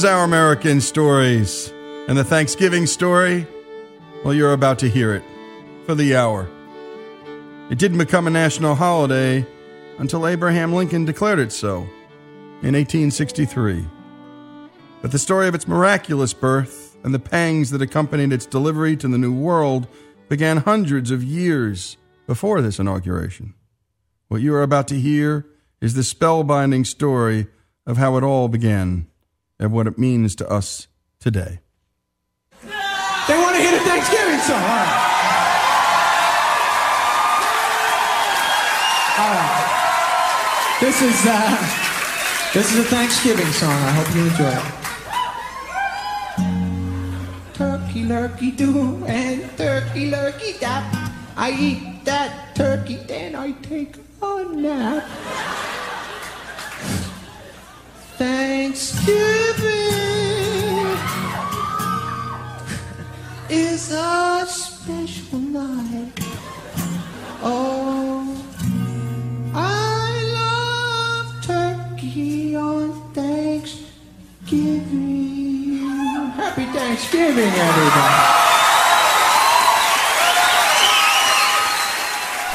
Is Our American Stories. And the Thanksgiving story? Well, you're about to hear it for the hour. It didn't become a national holiday until Abraham Lincoln declared it so in 1863. But the story of its miraculous birth and the pangs that accompanied its delivery to the New World began hundreds of years before this inauguration. What you are about to hear is the spellbinding story of how it all began and what it means to us today. They want to hear the Thanksgiving song. All right. All right. This is uh, this is a Thanksgiving song. I hope you enjoy it. Turkey lurkey do and turkey lurkey dap. I eat that turkey, then I take a nap. Thanksgiving is a special night. Oh, I love turkey on Thanksgiving. Happy Thanksgiving, everybody.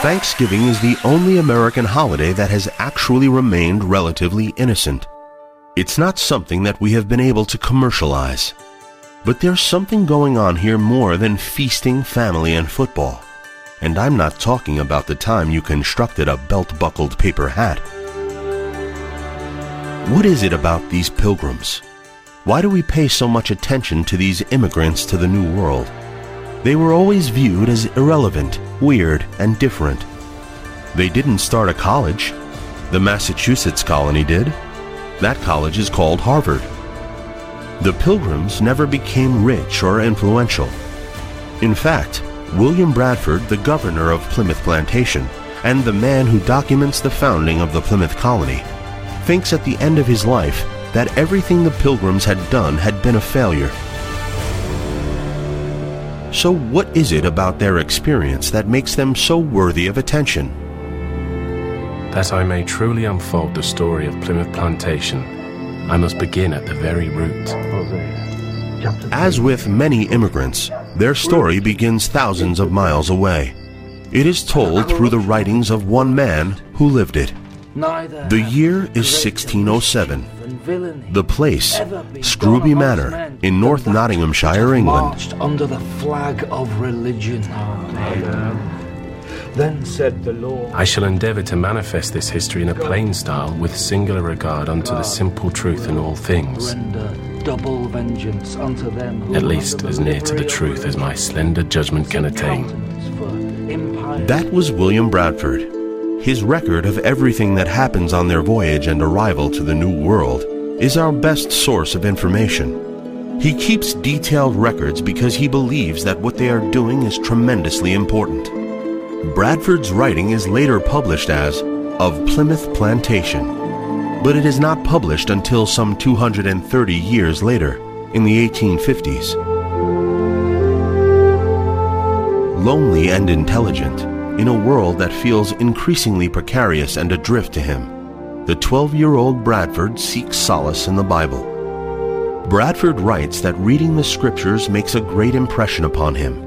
Thanksgiving is the only American holiday that has actually remained relatively innocent. It's not something that we have been able to commercialize. But there's something going on here more than feasting, family, and football. And I'm not talking about the time you constructed a belt buckled paper hat. What is it about these pilgrims? Why do we pay so much attention to these immigrants to the New World? They were always viewed as irrelevant, weird, and different. They didn't start a college. The Massachusetts colony did. That college is called Harvard. The Pilgrims never became rich or influential. In fact, William Bradford, the governor of Plymouth Plantation, and the man who documents the founding of the Plymouth colony, thinks at the end of his life that everything the Pilgrims had done had been a failure. So, what is it about their experience that makes them so worthy of attention? That I may truly unfold the story of Plymouth Plantation, I must begin at the very root. As with many immigrants, their story begins thousands of miles away. It is told through the writings of one man who lived it. The year is 1607. The place, Scrooby Manor, in North Nottinghamshire, England. Under the flag of religion. Then said the Lord. I shall endeavour to manifest this history in a plain style with singular regard unto the simple truth in all things, double vengeance unto them who at least as near to the truth as my slender judgment can attain. countenance for empire. That was William Bradford. His record of everything that happens on their voyage and arrival to the New World is our best source of information. He keeps detailed records because he believes that what they are doing is tremendously important. Bradford's writing is later published as Of Plymouth Plantation, but it is not published until some 230 years later, in the 1850s. Lonely and intelligent, in a world that feels increasingly precarious and adrift to him, the 12 year old Bradford seeks solace in the Bible. Bradford writes that reading the scriptures makes a great impression upon him,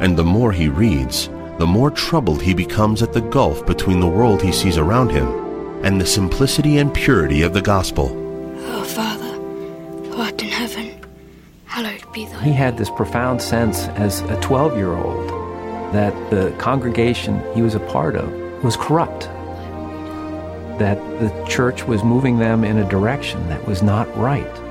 and the more he reads, the more troubled he becomes at the gulf between the world he sees around him and the simplicity and purity of the gospel. Our Father, who art in heaven, hallowed be thy He had this profound sense as a 12 year old that the congregation he was a part of was corrupt, that the church was moving them in a direction that was not right,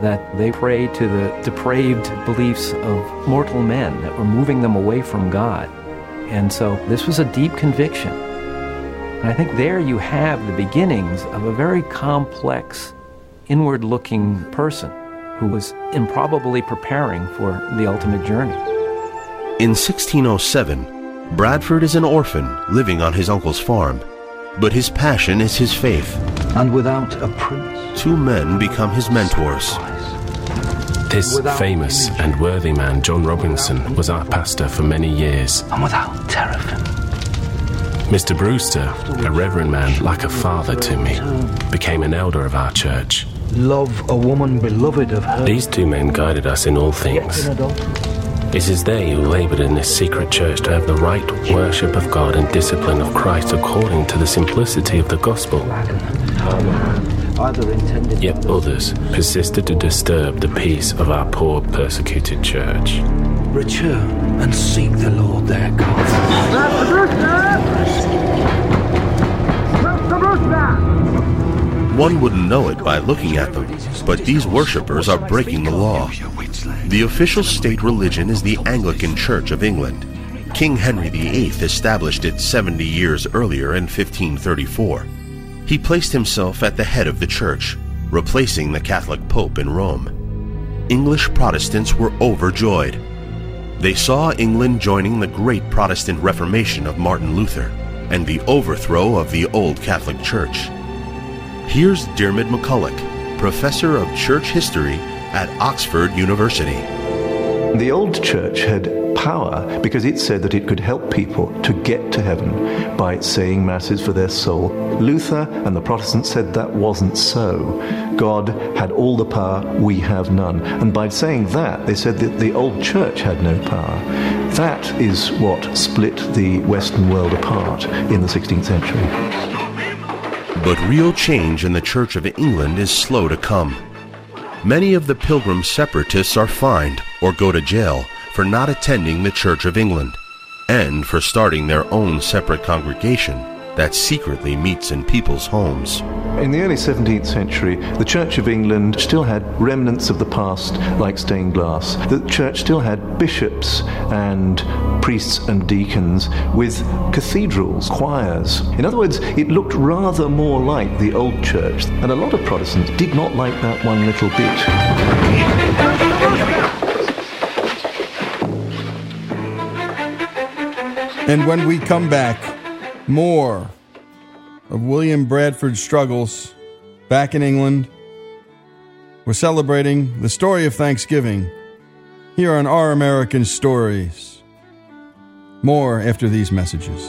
that they prayed to the depraved beliefs of mortal men that were moving them away from God. And so this was a deep conviction. And I think there you have the beginnings of a very complex, inward looking person who was improbably preparing for the ultimate journey. In 1607, Bradford is an orphan living on his uncle's farm, but his passion is his faith. And without a prince. Two men become his mentors. This famous and worthy man, John Robinson, was our pastor for many years. And without terrapin. Mr. Brewster, a reverend man like a father to me, became an elder of our church. love a woman beloved of her. These two men guided us in all things. It is they who labored in this secret church to have the right worship of God and discipline of Christ according to the simplicity of the gospel. Yet others persisted to disturb the peace of our poor persecuted church. return and seek the Lord their God. One wouldn't know it by looking at them, but these worshippers are breaking the law. The official state religion is the Anglican Church of England. King Henry VIII established it 70 years earlier in 1534. He placed himself at the head of the church, replacing the Catholic Pope in Rome. English Protestants were overjoyed. They saw England joining the great Protestant Reformation of Martin Luther and the overthrow of the old Catholic Church. Here's Diarmaid MacCulloch, professor of church history at Oxford University. The old church had power because it said that it could help people to get to heaven by saying masses for their soul. Luther and the Protestants said that wasn't so. God had all the power, we have none. And by saying that, they said that the old church had no power. That is what split the Western world apart in the 16th century. But real change in the Church of England is slow to come. Many of the Pilgrim separatists are fined or go to jail for not attending the Church of England and for starting their own separate congregation that secretly meets in people's homes. In the early 17th century, the Church of England still had remnants of the past, like stained glass. The church still had bishops and priests and deacons with cathedrals, choirs. In other words, it looked rather more like the old church, and a lot of Protestants did not like that one little bit. And when we come back, more of William Bradford's struggles back in England. We're celebrating the story of Thanksgiving here on Our American Stories. More after these messages.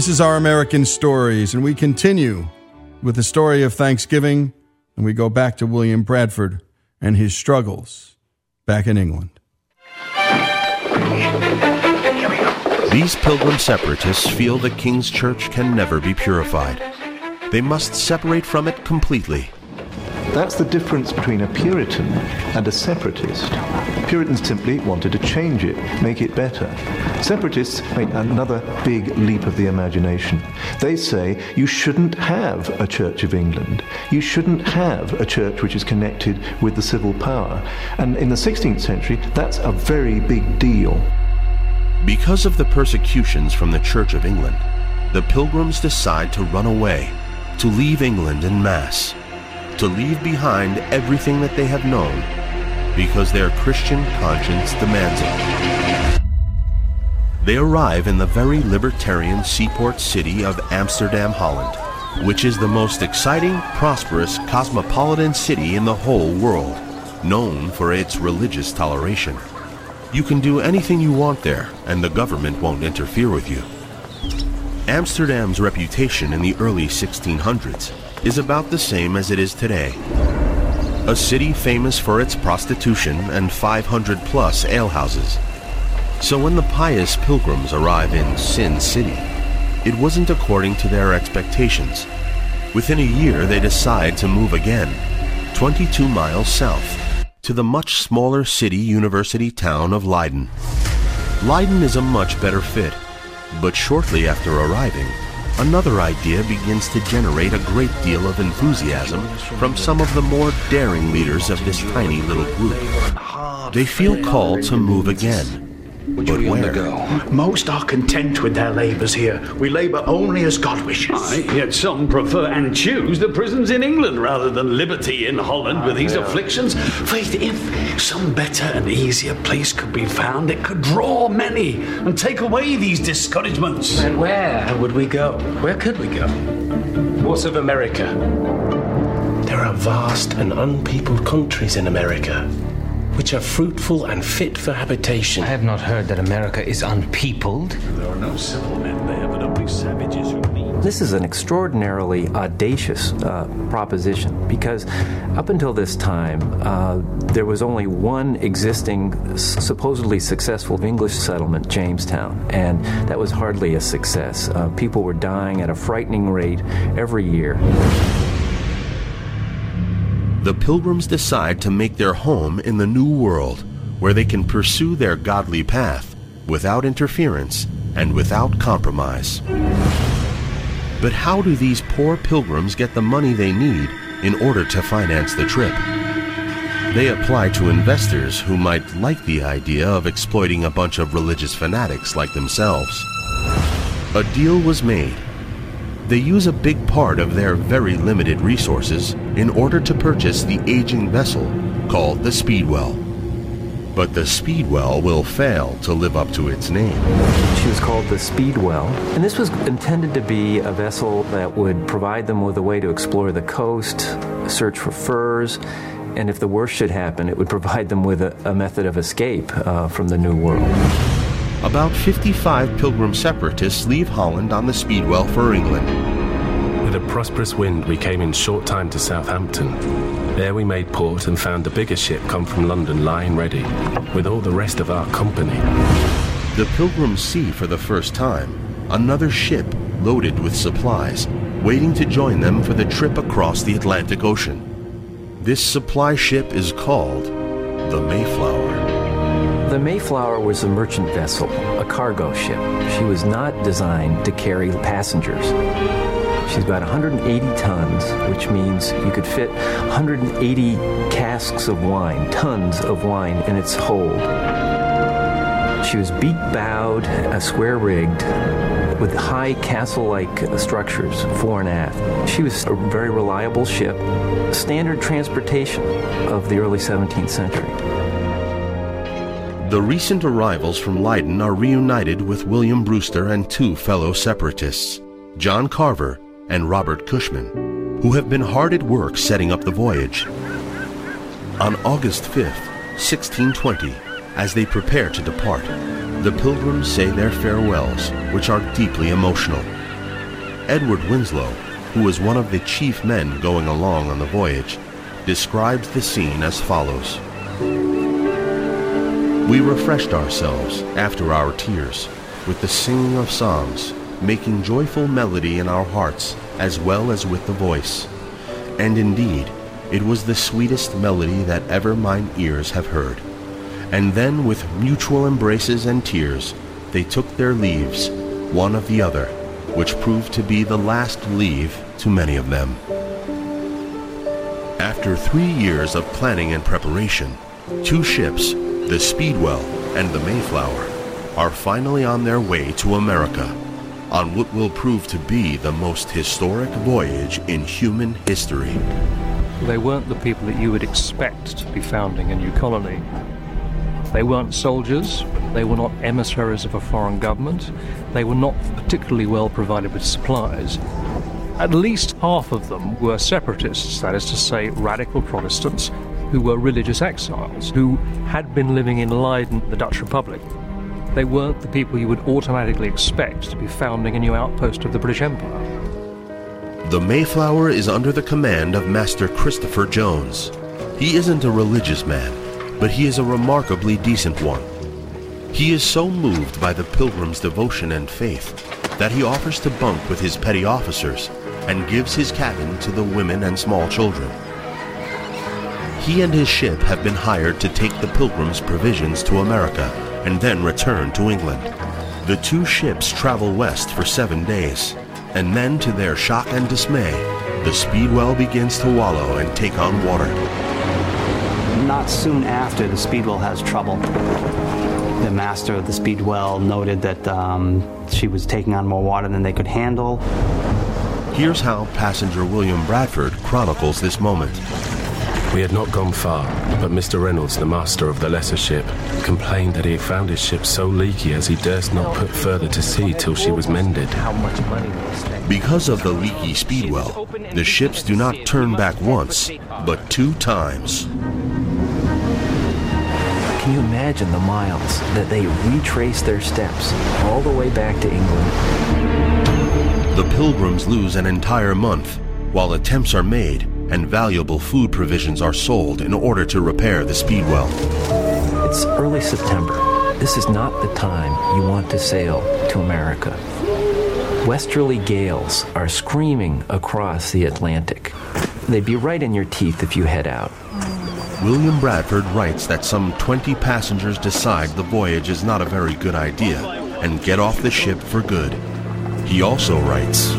This is Our American Stories, and we continue with the story of Thanksgiving, and we go back to William Bradford and his struggles back in England. These pilgrim separatists feel the King's Church can never be purified. They must separate from it completely. That's the difference between a Puritan and a separatist. Puritans simply wanted to change it, make it better. Separatists make another big leap of the imagination. They say you shouldn't have a Church of England. You shouldn't have a church which is connected with the civil power. And in the 16th century, that's a very big deal. Because of the persecutions from the Church of England, the pilgrims decide to run away, to leave England in mass, to leave behind everything that they have known, because their Christian conscience demands it. They arrive in the very libertarian seaport city of Amsterdam, Holland, which is the most exciting, prosperous, cosmopolitan city in the whole world, known for its religious toleration. You can do anything you want there, and the government won't interfere with you. Amsterdam's reputation in the early 1600s is about the same as it is today. A city famous for its prostitution and 500 plus alehouses. So when the pious pilgrims arrive in Sin City, it wasn't according to their expectations. Within a year, they decide to move again, 22 miles south, to the much smaller city university town of Leiden. Leiden is a much better fit, but shortly after arriving, another idea begins to generate a great deal of enthusiasm from some of the more daring leaders of this tiny little group. They feel called to move again, Which But we where? undergo. Most are content with their labours here. We labour only as God wishes. Aye, yet some prefer and choose the prisons in England rather than liberty in Holland with these afflictions. Faith, if some better and easier place could be found, it could draw many and take away these discouragements. And where would we go? Where could we go? What of America? There are vast and unpeopled countries in America, which are fruitful and fit for habitation. I have not heard that America is unpeopled. There are no civil men there, but only savages who mean. This is an extraordinarily audacious uh, proposition because up until this time, uh, there was only one existing, supposedly successful English settlement, Jamestown, and that was hardly a success. Uh, people were dying at a frightening rate every year. The pilgrims decide to make their home in the New World, where they can pursue their godly path without interference and without compromise. But how do these poor pilgrims get the money they need in order to finance the trip? They apply to investors who might like the idea of exploiting a bunch of religious fanatics like themselves. A deal was made they use a big part of their very limited resources in order to purchase the aging vessel called the Speedwell. But the Speedwell will fail to live up to its name. She was called the Speedwell, and this was intended to be a vessel that would provide them with a way to explore the coast, search for furs, and if the worst should happen, it would provide them with a, a method of escape uh, from the New World. About 55 pilgrim separatists leave Holland on the Speedwell for England. With a prosperous wind, we came in short time to Southampton. There we made port and found a bigger ship come from London lying ready, with all the rest of our company. The pilgrims see for the first time another ship loaded with supplies, waiting to join them for the trip across the Atlantic Ocean. This supply ship is called the Mayflower. The Mayflower was a merchant vessel, a cargo ship. She was not designed to carry passengers. She's about 180 tons, which means you could fit 180 casks of wine, tons of wine in its hold. She was beak bowed, square rigged, with high castle like structures fore and aft. She was a very reliable ship, standard transportation of the early 17th century. The recent arrivals from Leiden are reunited with William Brewster and two fellow separatists, John Carver and Robert Cushman, who have been hard at work setting up the voyage. On August 5th, 1620, as they prepare to depart, the pilgrims say their farewells, which are deeply emotional. Edward Winslow, who was one of the chief men going along on the voyage, describes the scene as follows. We refreshed ourselves after our tears with the singing of psalms, making joyful melody in our hearts as well as with the voice. And indeed, it was the sweetest melody that ever mine ears have heard. And then, with mutual embraces and tears, they took their leaves, one of the other, which proved to be the last leave to many of them. After three years of planning and preparation, two ships, the Speedwell and the Mayflower, are finally on their way to America on what will prove to be the most historic voyage in human history. They weren't the people that you would expect to be founding a new colony. They weren't soldiers, they were not emissaries of a foreign government, they were not particularly well provided with supplies. At least half of them were separatists, that is to say, radical Protestants who were religious exiles, who had been living in Leiden, the Dutch Republic. They weren't the people you would automatically expect to be founding a new outpost of the British Empire. The Mayflower is under the command of Master Christopher Jones. He isn't a religious man, but he is a remarkably decent one. He is so moved by the pilgrim's devotion and faith that he offers to bunk with his petty officers and gives his cabin to the women and small children. He and his ship have been hired to take the pilgrims' provisions to America and then return to England. The two ships travel west for seven days, and then, to their shock and dismay, the Speedwell begins to wallow and take on water. Not soon after, the Speedwell has trouble. The master of the Speedwell noted that um, she was taking on more water than they could handle. Here's how passenger William Bradford chronicles this moment. We had not gone far, but Mr. Reynolds, the master of the lesser ship, complained that he had found his ship so leaky as he durst not put further to sea till she was mended. Because of the leaky speedwell, the ships do not turn back once, but two times. Can you imagine the miles that they retrace their steps all the way back to England? The pilgrims lose an entire month while attempts are made and valuable food provisions are sold in order to repair the speedwell. It's early September. This is not the time you want to sail to America. Westerly gales are screaming across the Atlantic. They'd be right in your teeth if you head out. William Bradford writes that some 20 passengers decide the voyage is not a very good idea and get off the ship for good. He also writes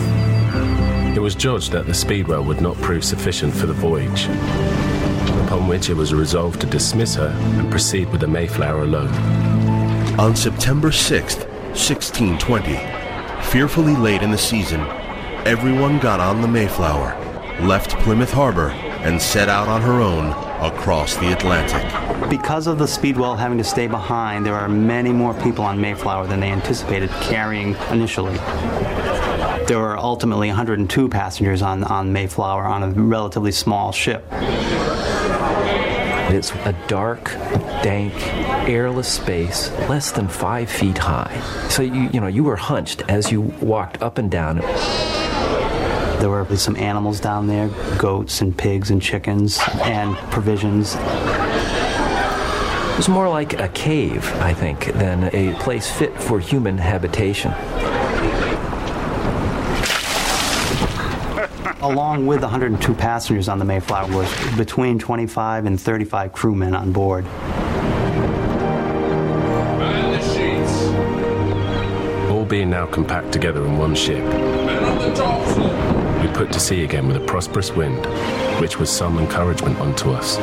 It was judged that the Speedwell would not prove sufficient for the voyage, upon which it was resolved to dismiss her and proceed with the Mayflower alone. On September 6th, 1620, fearfully late in the season, everyone got on the Mayflower, left Plymouth Harbor, and set out on her own across the Atlantic. Because of the Speedwell having to stay behind, there are many more people on Mayflower than they anticipated carrying initially. There were ultimately 102 passengers on, on Mayflower on a relatively small ship. It's a dark, dank, airless space, less than five feet high. So you you know you were hunched as you walked up and down. There were some animals down there, goats and pigs and chickens and provisions. It was more like a cave, I think, than a place fit for human habitation. Along with 102 passengers on the Mayflower was between 25 and 35 crewmen on board. All being now compact together in one ship, we put to sea again with a prosperous wind, which was some encouragement unto us.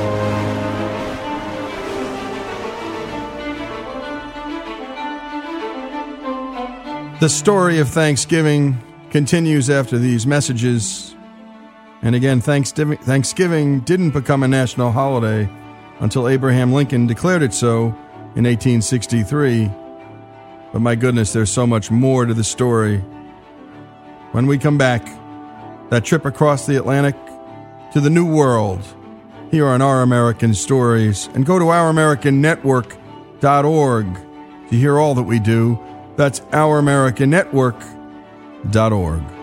The story of Thanksgiving continues after these messages. And again, Thanksgiving, didn't become a national holiday until Abraham Lincoln declared it so in 1863. But my goodness, there's so much more to the story. When we come back, that trip across the Atlantic to the New World here on Our American Stories. And go to OurAmericanNetwork.org to hear all that we do. That's OurAmericanNetwork.org.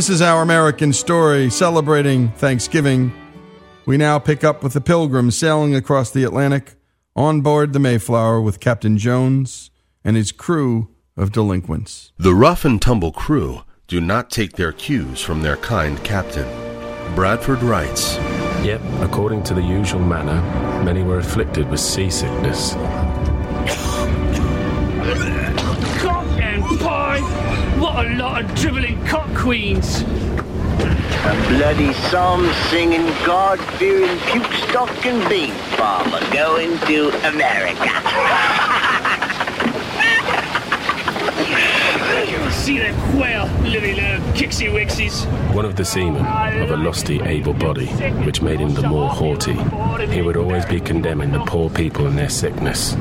This is our American story celebrating Thanksgiving. We now pick up with the Pilgrims sailing across the Atlantic on board the Mayflower with Captain Jones and his crew of delinquents. The rough and tumble crew do not take their cues from their kind captain. Bradford writes Yet, according to the usual manner, many were afflicted with seasickness. What a lot of dribbling cock queens! A bloody psalm singing, God fearing, puke stocking bean farmer going to America. see them quail, living little kixie wixies. One of the seamen, of a lusty, able body, which made him the more haughty, he would always be condemning the poor people and their sickness,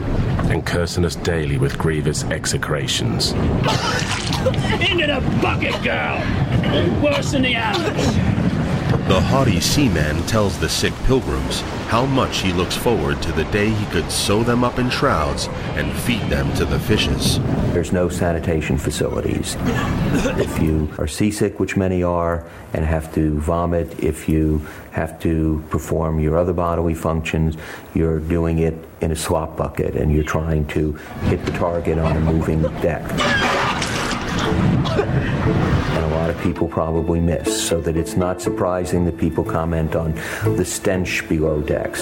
and cursing us daily with grievous execrations. Into the bucket, girl! Worse than the animals. The haughty seaman tells the sick pilgrims how much he looks forward to the day he could sew them up in shrouds and feed them to the fishes. There's no sanitation facilities. If you are seasick, which many are, and have to vomit, if you have to perform your other bodily functions, you're doing it in a slop bucket and you're trying to hit the target on a moving deck. Lot of people probably miss, so that it's not surprising that people comment on the stench below decks.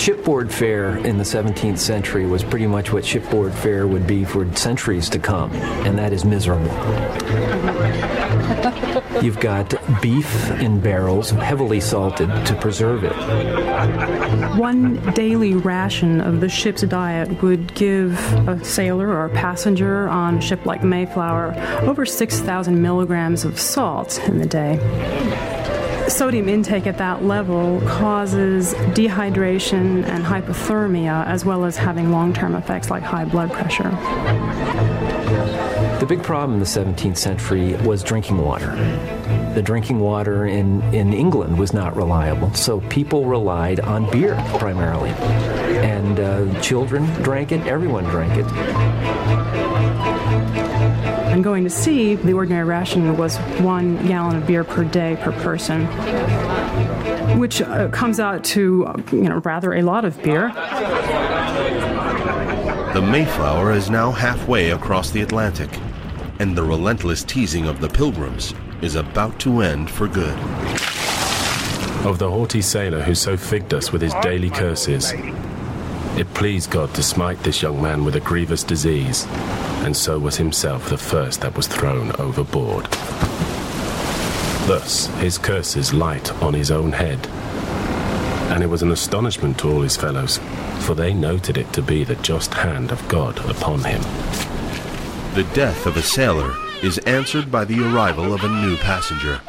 Shipboard fare in the 17th century was pretty much what shipboard fare would be for centuries to come, and that is miserable. You've got beef in barrels, heavily salted to preserve it. One daily ration of the ship's diet would give a sailor or a passenger on a ship like Mayflower over 6,000 milligrams of salt in the day. Sodium intake at that level causes dehydration and hypothermia, as well as having long term effects like high blood pressure. The big problem in the 17th century was drinking water. The drinking water in, in England was not reliable, so people relied on beer primarily. And uh, children drank it, everyone drank it. I'm going to see the ordinary ration was one gallon of beer per day per person, which uh, comes out to uh, you know rather a lot of beer. The Mayflower is now halfway across the Atlantic, and the relentless teasing of the pilgrims is about to end for good. Of the haughty sailor who so figged us with his daily curses, it pleased God to smite this young man with a grievous disease, and so was himself the first that was thrown overboard. Thus his curses light on his own head. And it was an astonishment to all his fellows, for they noted it to be the just hand of God upon him. The death of a sailor is answered by the arrival of a new passenger.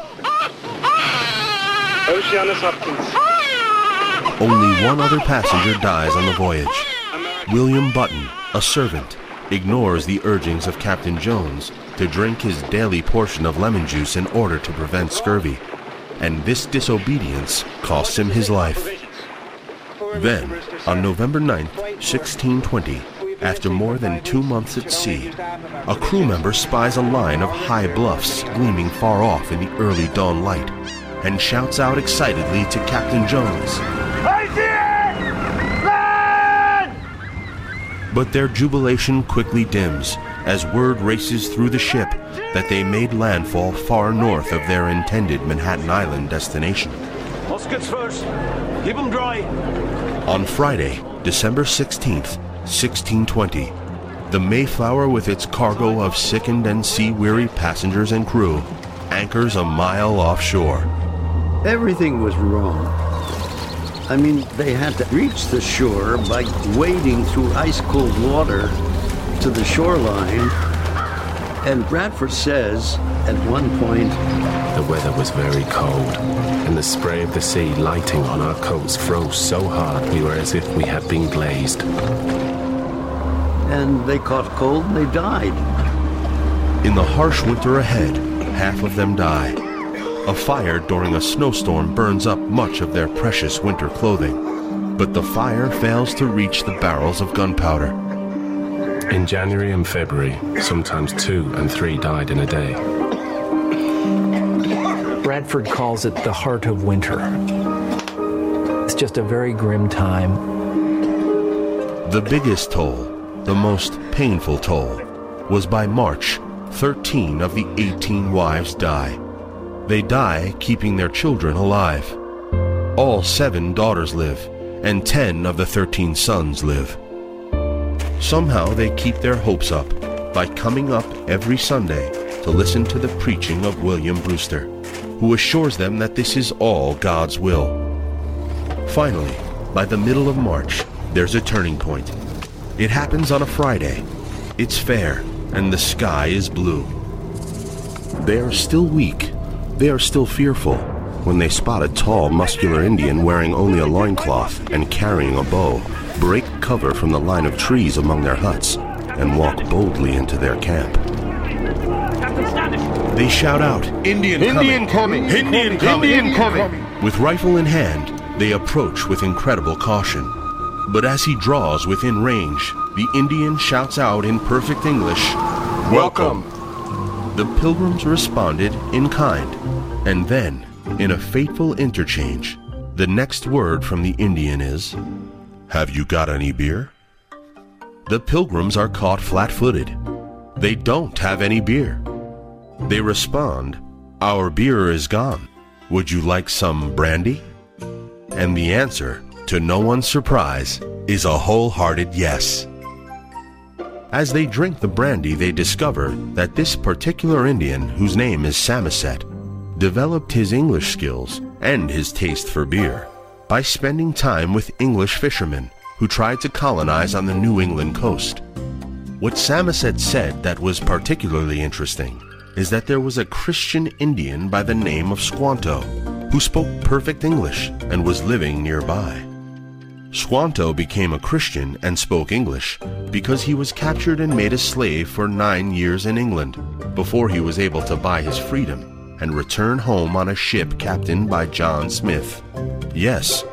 Oceanus Hopkins. Only one other passenger dies on the voyage. William Button, a servant, ignores the urgings of Captain Jones to drink his daily portion of lemon juice in order to prevent scurvy, and this disobedience costs him his life. Then, on November 9th, 1620, after more than two months at sea, a crew member spies a line of high bluffs gleaming far off in the early dawn light and shouts out excitedly to Captain Jones. I see it! Land! But their jubilation quickly dims as word races through the ship that they made landfall far north of their intended Manhattan Island destination. Muskets first. Keep them dry. On Friday, December 16th, 1620, the Mayflower, with its cargo of sickened and sea-weary passengers and crew, anchors a mile offshore. Everything was wrong. I mean, they had to reach the shore by wading through ice cold water to the shoreline. And Bradford says at one point, The weather was very cold, and the spray of the sea lighting on our coats froze so hard we were as if we had been glazed. and they caught cold and they died. In the harsh winter ahead, half of them die. A fire during a snowstorm burns up much of their precious winter clothing, but the fire fails to reach the barrels of gunpowder. In January and February, sometimes two and three died in a day. Bradford calls it the heart of winter. It's just a very grim time. The biggest toll, the most painful toll, was by March. 13 of the 18 wives die. They die keeping their children alive. All seven daughters live, and 10 of the 13 sons live. Somehow they keep their hopes up by coming up every Sunday to listen to the preaching of William Brewster, who assures them that this is all God's will. Finally, by the middle of March, there's a turning point. It happens on a Friday. It's fair, and the sky is blue. They are still weak. They are still fearful when they spot a tall, muscular Indian wearing only a loincloth and carrying a bow break cover from the line of trees among their huts and walk boldly into their camp. They shout out, Indian, Indian coming! Indian coming! Indian coming! With rifle in hand, they approach with incredible caution. But as he draws within range, the Indian shouts out in perfect English, Welcome! The pilgrims responded in kind, and then, in a fateful interchange, the next word from the Indian is, Have you got any beer? The pilgrims are caught flat footed. They don't have any beer. They respond, Our beer is gone. Would you like some brandy? And the answer, to no one's surprise, is a wholehearted yes. As they drink the brandy, they discover that this particular Indian, whose name is Samoset, developed his English skills and his taste for beer by spending time with English fishermen who tried to colonize on the New England coast. What Samoset said that was particularly interesting is that there was a Christian Indian by the name of Squanto who spoke perfect English and was living nearby. Squanto became a Christian and spoke English because he was captured and made a slave for nine years in England before he was able to buy his freedom and return home on a ship captained by John Smith. Yes,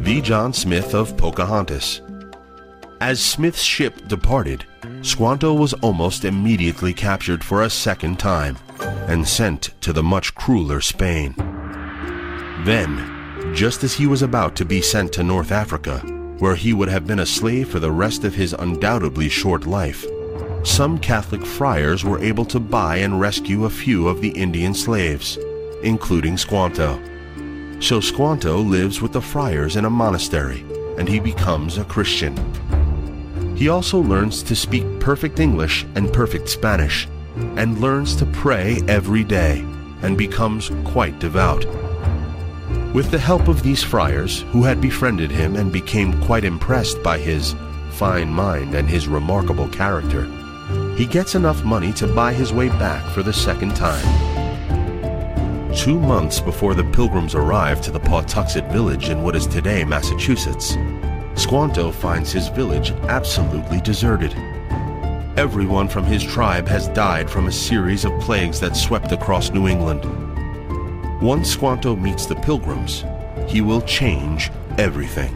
the John Smith of Pocahontas. As Smith's ship departed, Squanto was almost immediately captured for a second time and sent to the much crueler Spain. Then, just as he was about to be sent to North Africa, where he would have been a slave for the rest of his undoubtedly short life, some Catholic friars were able to buy and rescue a few of the Indian slaves, including Squanto. So Squanto lives with the friars in a monastery, and he becomes a Christian. He also learns to speak perfect English and perfect Spanish, and learns to pray every day, and becomes quite devout. With the help of these friars, who had befriended him and became quite impressed by his fine mind and his remarkable character, he gets enough money to buy his way back for the second time. Two months before the pilgrims arrive to the Patuxet village in what is today Massachusetts, Squanto finds his village absolutely deserted. Everyone from his tribe has died from a series of plagues that swept across New England. Once Squanto meets the pilgrims, he will change everything.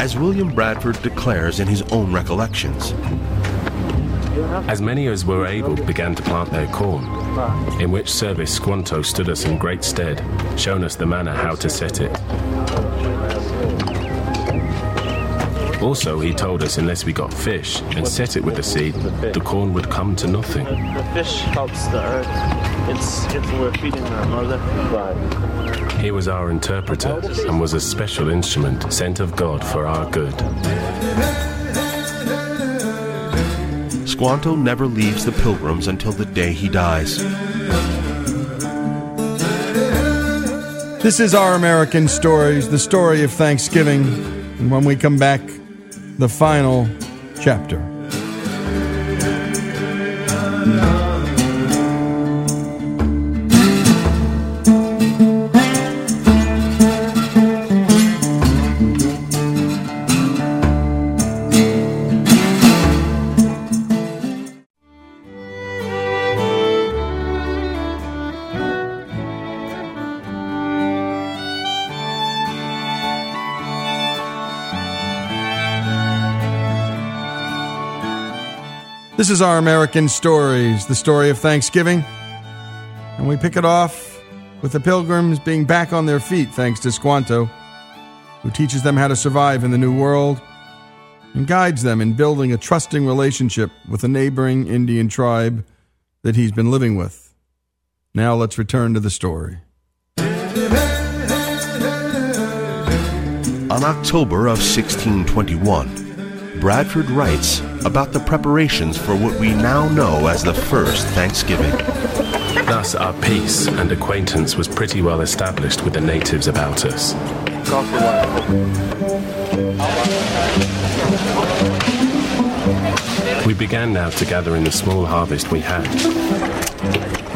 As William Bradford declares in his own recollections, As many as were able began to plant their corn, in which service Squanto stood us in great stead, showing us the manner how to set it. Also, he told us unless we got fish and set it with the seed, the corn would come to nothing. The fish helps the earth. It's it's we're feeding our mother. He was our interpreter and was a special instrument sent of God for our good. Squanto never leaves the pilgrims until the day he dies. This is Our American Stories, the story of Thanksgiving. And when we come back, the final chapter. This is Our American Stories, the story of Thanksgiving. And we pick it off with the pilgrims being back on their feet thanks to Squanto, who teaches them how to survive in the new world and guides them in building a trusting relationship with a neighboring Indian tribe that he's been living with. Now let's return to the story. On October of 1621, Bradford writes about the preparations for what we now know as the first Thanksgiving. Thus, our peace and acquaintance was pretty well established with the natives about us. We began now to gather in the small harvest we had,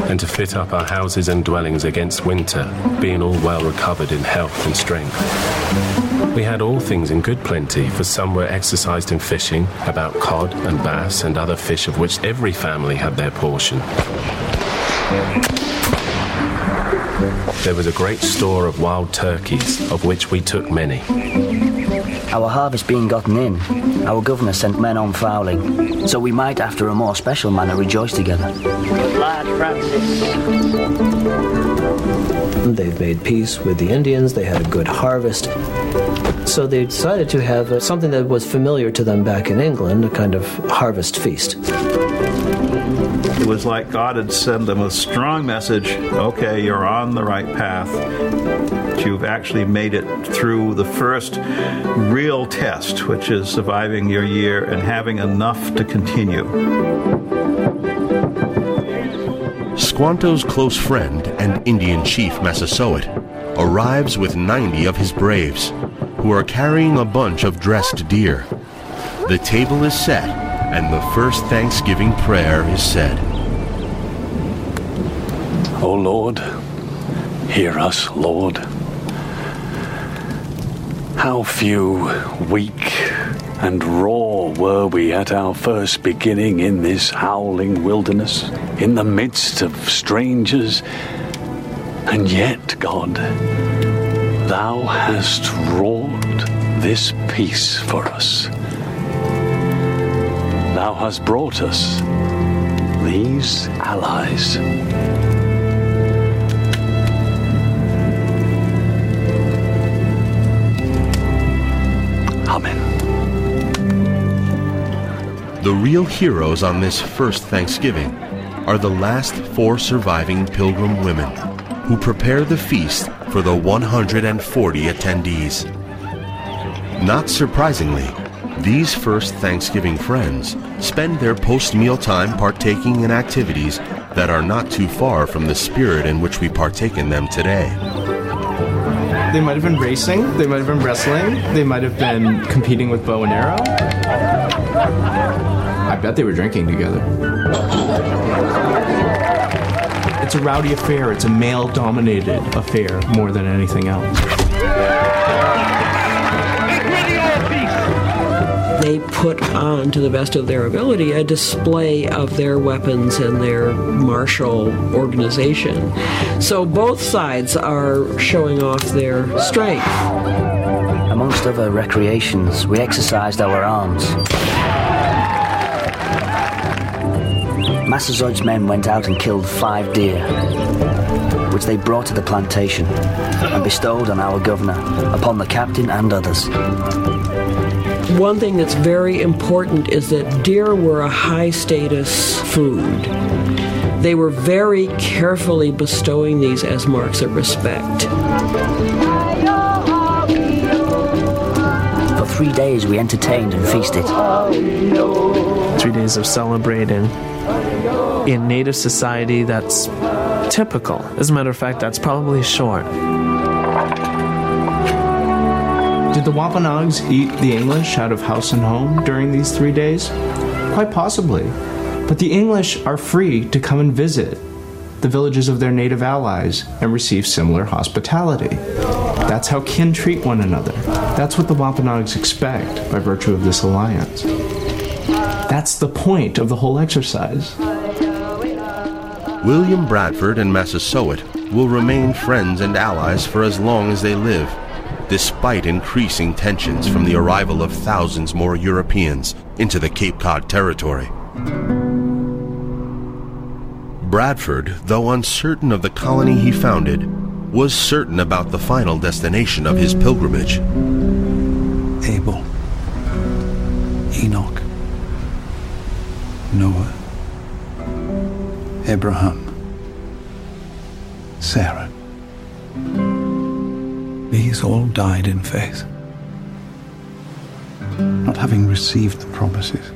and to fit up our houses and dwellings against winter, being all well recovered in health and strength. We had all things in good plenty, for some were exercised in fishing, about cod and bass and other fish of which every family had their portion. There was a great store of wild turkeys, of which we took many. Our harvest being gotten in, our governor sent men on fowling, so we might, after a more special manner, rejoice together. Lad Francis. They've made peace with the Indians, they had a good harvest. So they decided to have uh, something that was familiar to them back in England, a kind of harvest feast. It was like God had sent them a strong message okay, you're on the right path. You've actually made it through the first real test, which is surviving your year and having enough to continue. Squanto's close friend and Indian chief Massasoit arrives with 90 of his braves, who are carrying a bunch of dressed deer. The table is set, and the first Thanksgiving prayer is said. O Lord, hear us, Lord. How few, weak, and raw were we at our first beginning in this howling wilderness, in the midst of strangers. And yet, God, Thou hast wrought this peace for us. Thou hast brought us these allies. The real heroes on this first Thanksgiving are the last four surviving pilgrim women who prepare the feast for the 140 attendees. Not surprisingly, these first Thanksgiving friends spend their post meal time partaking in activities that are not too far from the spirit in which we partake in them today. They might have been racing, they might have been wrestling, they might have been competing with bow and arrow. I bet they were drinking together. It's a rowdy affair, it's a male dominated affair more than anything else. They put on, to the best of their ability, a display of their weapons and their martial organization. So both sides are showing off their strength. Amongst other recreations, we exercised our arms. Massasoit's men went out and killed five deer, which they brought to the plantation and bestowed on our governor, upon the captain and others. One thing that's very important is that deer were a high status food. They were very carefully bestowing these as marks of respect. For three days we entertained and feasted. Three days of celebrating. In Native society, that's typical. As a matter of fact, that's probably short. Did the Wampanoags eat the English out of house and home during these three days? Quite possibly. But the English are free to come and visit the villages of their native allies and receive similar hospitality. That's how kin treat one another. That's what the Wampanoags expect by virtue of this alliance. That's the point of the whole exercise. William Bradford and Massasoit will remain friends and allies for as long as they live, despite increasing tensions from the arrival of thousands more Europeans into the Cape Cod territory. Bradford, though uncertain of the colony he founded, was certain about the final destination of his pilgrimage. Abel, Enoch, Noah, Abraham, Sarah. These all died in faith, not having received the promises,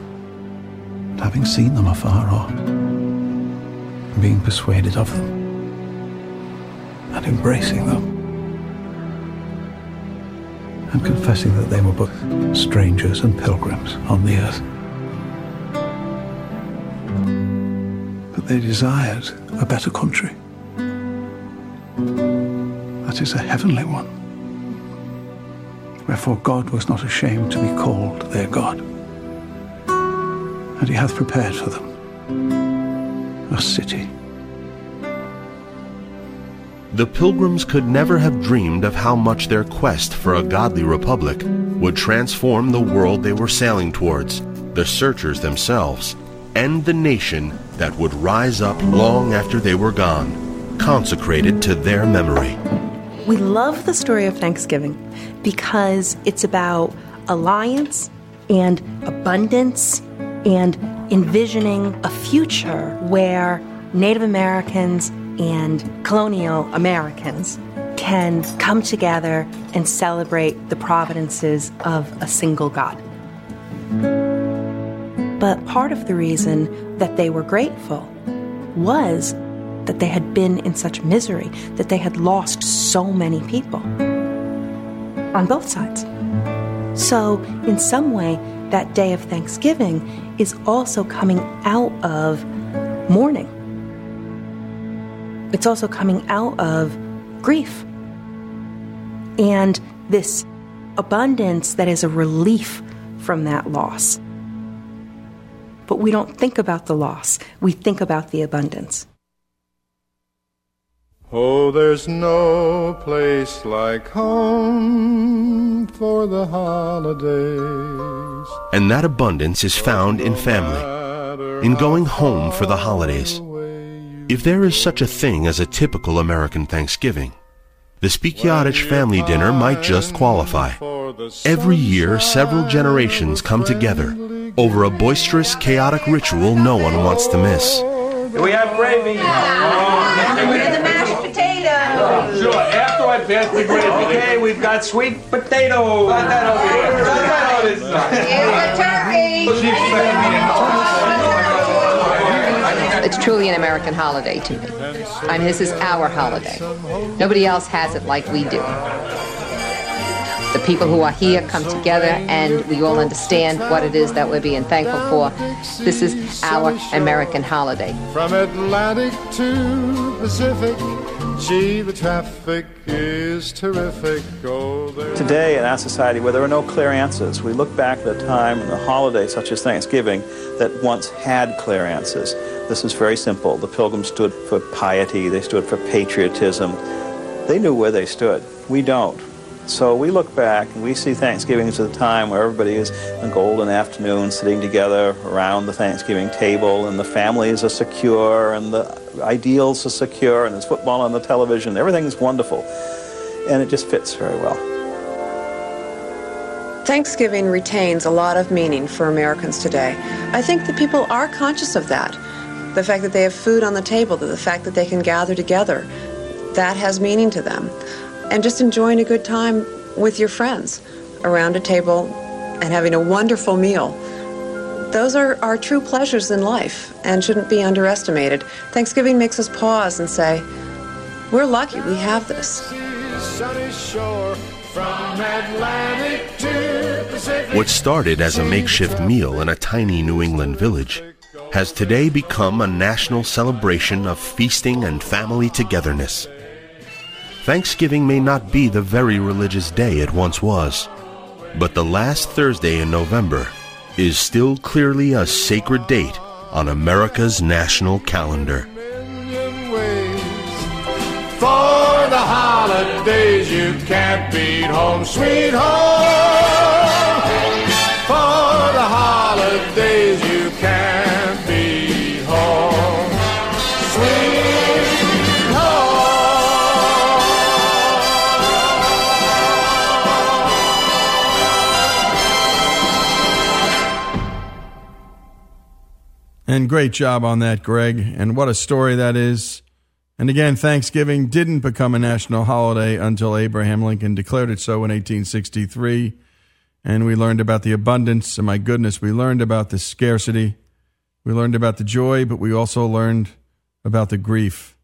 but having seen them afar off, and being persuaded of them, and embracing them, and confessing that they were both strangers and pilgrims on the earth. They desired a better country. That is a heavenly one. Wherefore God was not ashamed to be called their God. And he hath prepared for them a city. The pilgrims could never have dreamed of how much their quest for a godly republic would transform the world they were sailing towards, the searchers themselves, and the nation that would rise up long after they were gone, consecrated to their memory. We love the story of Thanksgiving because it's about alliance and abundance and envisioning a future where Native Americans and colonial Americans can come together and celebrate the providences of a single God. But part of the reason that they were grateful was that they had been in such misery, that they had lost so many people on both sides. So, in some way, that day of Thanksgiving is also coming out of mourning. It's also coming out of grief. And this abundance that is a relief from that loss. But we don't think about the loss, we think about the abundance. Oh, there's no place like home for the holidays. And that abundance is found in family, in going home for the holidays. If there is such a thing as a typical American Thanksgiving, the Spikiadich family dinner might just qualify. Every year, several generations come together over a boisterous, chaotic ritual no one wants to miss. Do we have gravy? Where the mashed potatoes? Sure, after I pass the gravy. Okay, we've got sweet potatoes. Got that over here. Got that on this side. It's truly an American holiday to me. I mean, this is our holiday. Nobody else has it like we do. The people who are here come together and we all understand what it is that we're being thankful for. This is our American holiday. From Atlantic to Pacific, gee, the traffic is terrific. Oh, Today, in our society where there are no clear answers, we look back at a time and a holiday such as Thanksgiving that once had clear answers. This is very simple. The Pilgrims stood for piety, they stood for patriotism. They knew where they stood. We don't. So we look back and we see Thanksgiving as a time where everybody is a golden afternoon sitting together around the Thanksgiving table and the families are secure and the ideals are secure and there's football on the television. Everything's wonderful. And it just fits very well. Thanksgiving retains a lot of meaning for Americans today. I think that people are conscious of that. The fact that they have food on the table, the fact that they can gather together, that has meaning to them. And just enjoying a good time with your friends around a table and having a wonderful meal. Those are our true pleasures in life and shouldn't be underestimated. Thanksgiving makes us pause and say, we're lucky we have this. What started as a makeshift meal in a tiny New England village has today become a national celebration of feasting and family togetherness. Thanksgiving may not be the very religious day it once was, but the last Thursday in November is still clearly a sacred date on America's national calendar. For the holidays, you can't beat home. And great job on that, Greg. And what a story that is. And again, Thanksgiving didn't become a national holiday until Abraham Lincoln declared it so in 1863. And we learned about the abundance. And my goodness, we learned about the scarcity. We learned about the joy, but we also learned about the grief.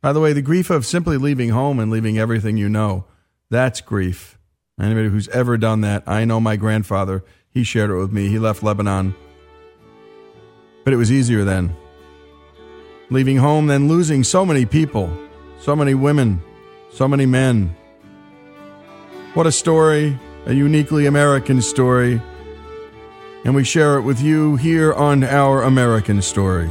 By the way, the grief of simply leaving home and leaving everything you know, that's grief. Anybody who's ever done that, I know my grandfather, he shared it with me. He left Lebanon. But it was easier then. leaving home, then losing so many people, so many women, so many men. What a story, a uniquely American story. And we share it with you here on Our American Stories.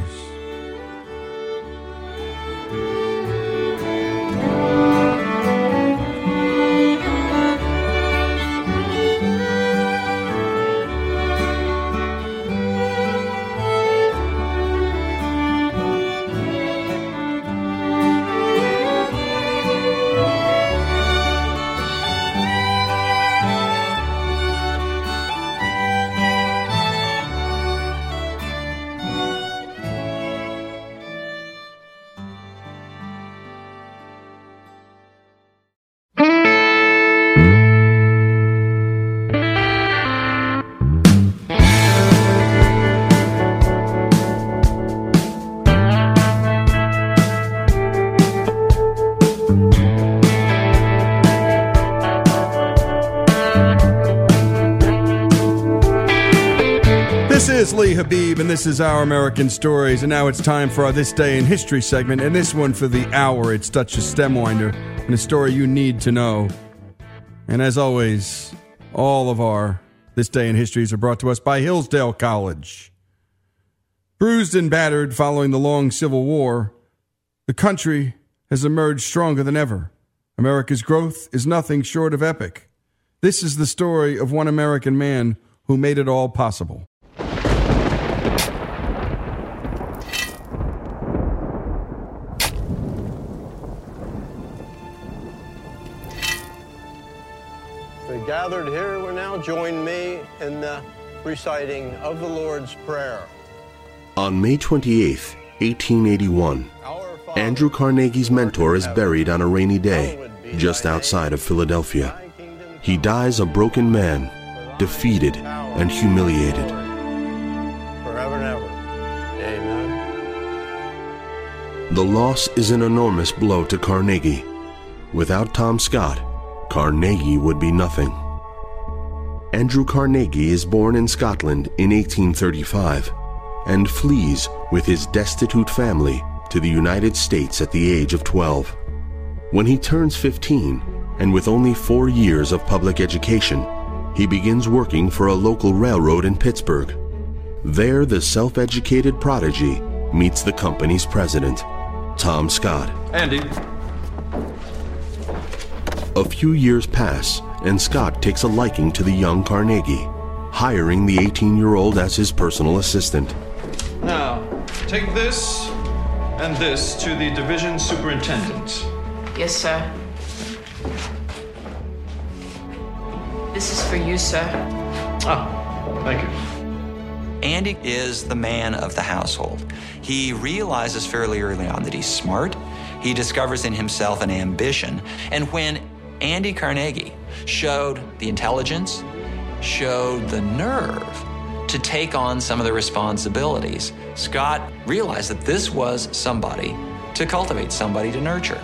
Habib, and this is Our American Stories. And now it's time for our This Day in History segment. And this one for the hour, it's Dutch Stemwinder, and a story you need to know. And as always, all of our This Day in Histories are brought to us by Hillsdale College. Bruised and battered following the long Civil War, the country has emerged stronger than ever. America's growth is nothing short of epic. This is the story of one American man who made it all possible. Gathered here will now join me in the reciting of the Lord's Prayer. On May 28, 1881, Andrew Carnegie's mentor is buried on a rainy day just outside of Philadelphia. He dies a broken man, defeated and humiliated. Forever and ever. Amen. The loss is an enormous blow to Carnegie. Without Tom Scott, Carnegie would be nothing. Andrew Carnegie is born in Scotland in 1835 and flees with his destitute family to the United States at the age of 12. When he turns 15, and with only four years of public education, he begins working for a local railroad in Pittsburgh. There, the self educated prodigy meets the company's president, Tom Scott. Andy. A few years pass, and Scott takes a liking to the young Carnegie, hiring the 18 year old as his personal assistant. Now, take this and this to the division superintendent. Yes, sir. This is for you, sir. Ah, thank you. Andy is the man of the household. He realizes fairly early on that he's smart. He discovers in himself an ambition. And when Andy Carnegie showed the intelligence, showed the nerve to take on some of the responsibilities, Scott realized that this was somebody to cultivate, somebody to nurture.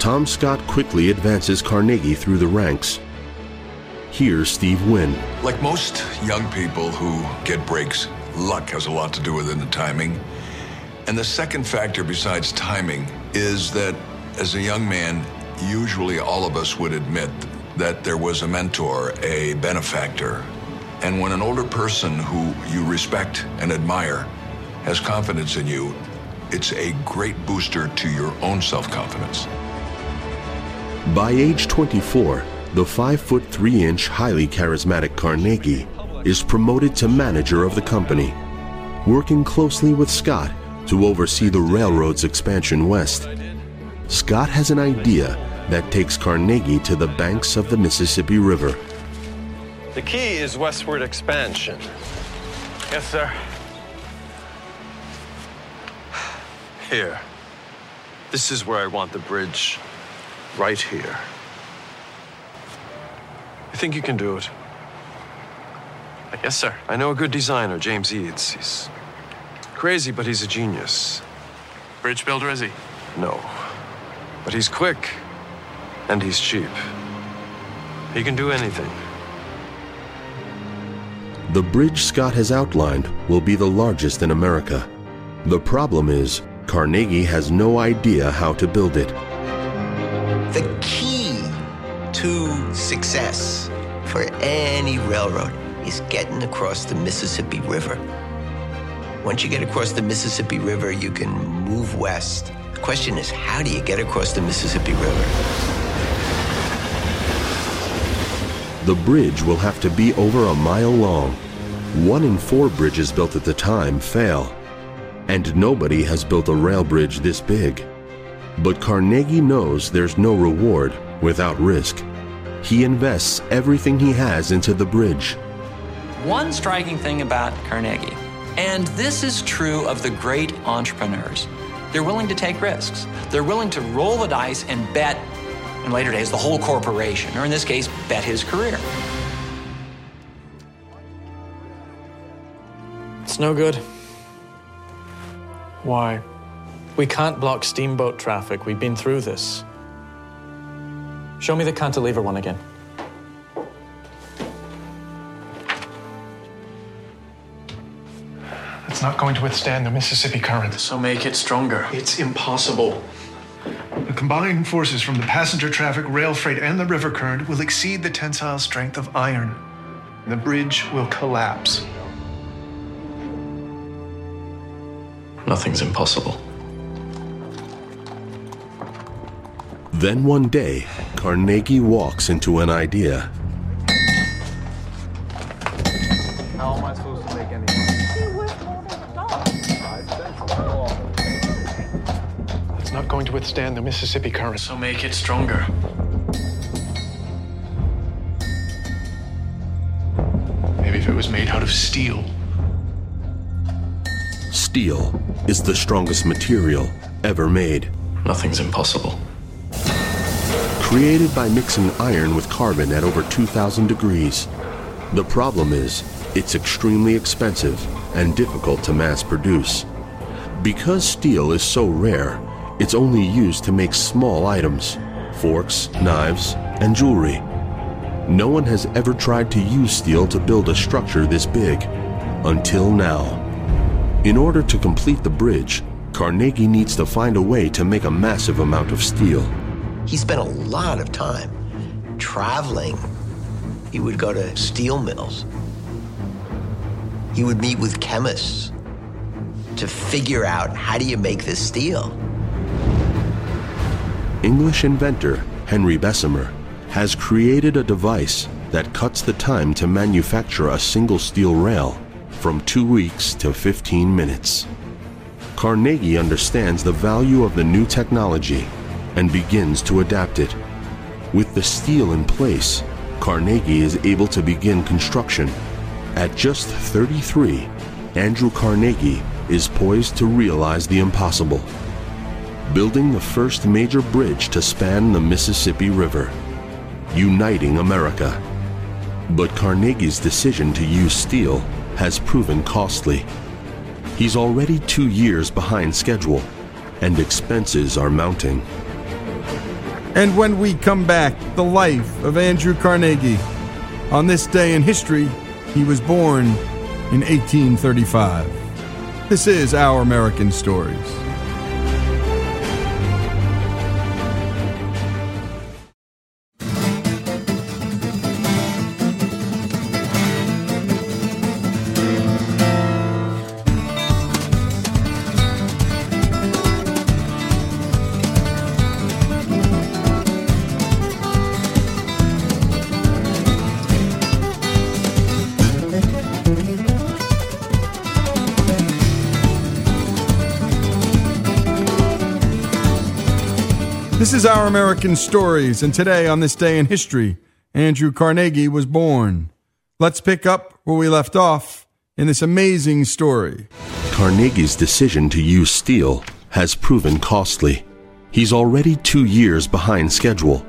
Tom Scott quickly advances Carnegie through the ranks. Here's Steve Wynn. Like most young people who get breaks, luck has a lot to do with it and timing. And the second factor besides timing is that as a young man, usually all of us would admit that there was a mentor, a benefactor. And when an older person who you respect and admire has confidence in you, it's a great booster to your own self confidence. By age 24, the 5 foot 3 inch highly charismatic Carnegie is promoted to manager of the company, working closely with Scott to oversee the railroad's expansion west. Scott has an idea that takes Carnegie to the banks of the Mississippi River. The key is westward expansion. Yes, sir. Here. This is where I want the bridge. Right here. I think you can do it. Yes, sir. I know a good designer, James Eads. He's crazy, but he's a genius. Bridge builder, is he? No. But he's quick. And he's cheap. He can do anything. The bridge Scott has outlined will be the largest in America. The problem is, Carnegie has no idea how to build it. The key to success for any railroad is getting across the Mississippi River. Once you get across the Mississippi River, you can move west. The question is, how do you get across the Mississippi River? The bridge will have to be over a mile long. One in four bridges built at the time fail, and nobody has built a rail bridge this big. But Carnegie knows there's no reward without risk. He invests everything he has into the bridge. One striking thing about Carnegie, and this is true of the great entrepreneurs, they're willing to take risks. They're willing to roll the dice and bet, in later days, the whole corporation, or in this case, bet his career. It's no good. Why? We can't block steamboat traffic. We've been through this. Show me the cantilever one again. It's not going to withstand the Mississippi current. So make it stronger. It's impossible. The combined forces from the passenger traffic, rail freight, and the river current will exceed the tensile strength of iron. The bridge will collapse. Nothing's impossible. Then one day, Carnegie walks into an idea. To withstand the Mississippi current. So make it stronger. Maybe if it was made out of steel. Steel is the strongest material ever made. Nothing's impossible. Created by mixing iron with carbon at over 2,000 degrees. The problem is, it's extremely expensive and difficult to mass produce. Because steel is so rare, it's only used to make small items forks, knives, and jewelry. No one has ever tried to use steel to build a structure this big, until now. In order to complete the bridge, Carnegie needs to find a way to make a massive amount of steel. He spent a lot of time traveling. He would go to steel mills. He would meet with chemists to figure out how do you make this steel. English inventor Henry Bessemer has created a device that cuts the time to manufacture a single steel rail from two weeks to 15 minutes. Carnegie understands the value of the new technology and begins to adapt it. With the steel in place, Carnegie is able to begin construction. At just 33, Andrew Carnegie is poised to realize the impossible, building the first major bridge to span the Mississippi River, uniting America. But Carnegie's decision to use steel has proven costly. He's already two years behind schedule, and expenses are mounting. And when we come back, the life of Andrew Carnegie. On this day in history, he was born in 1835. This is Our American Stories. Our American Stories, and today, on this day in history, Andrew Carnegie was born. Let's pick up where we left off in this amazing story. Carnegie's decision to use steel has proven costly. He's already two years behind schedule,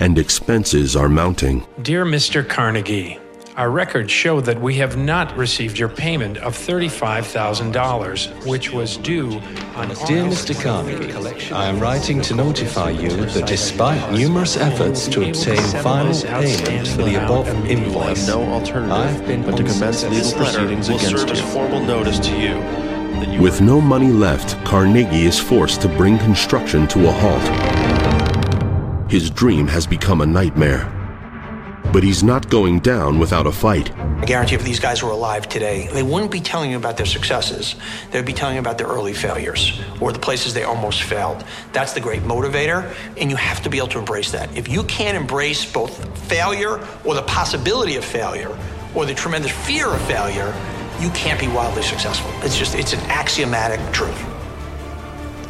and expenses are mounting. Dear Mr. Carnegie, our records show that we have not received your payment of $35,000, which was due on Dear Mr. Carnegie, I am writing to notify you that despite numerous efforts to obtain final payment for the above invoice, no alternative I have been but to commence legal proceedings will against serve as formal notice to you With no money left, Carnegie is forced to bring construction to a halt. His dream has become a nightmare. But he's not going down without a fight. I guarantee if these guys were alive today, they wouldn't be telling you about their successes. They'd be telling you about their early failures or the places they almost failed. That's the great motivator, and you have to be able to embrace that. If you can't embrace both failure or the possibility of failure or the tremendous fear of failure, you can't be wildly successful. It's just, it's an axiomatic truth.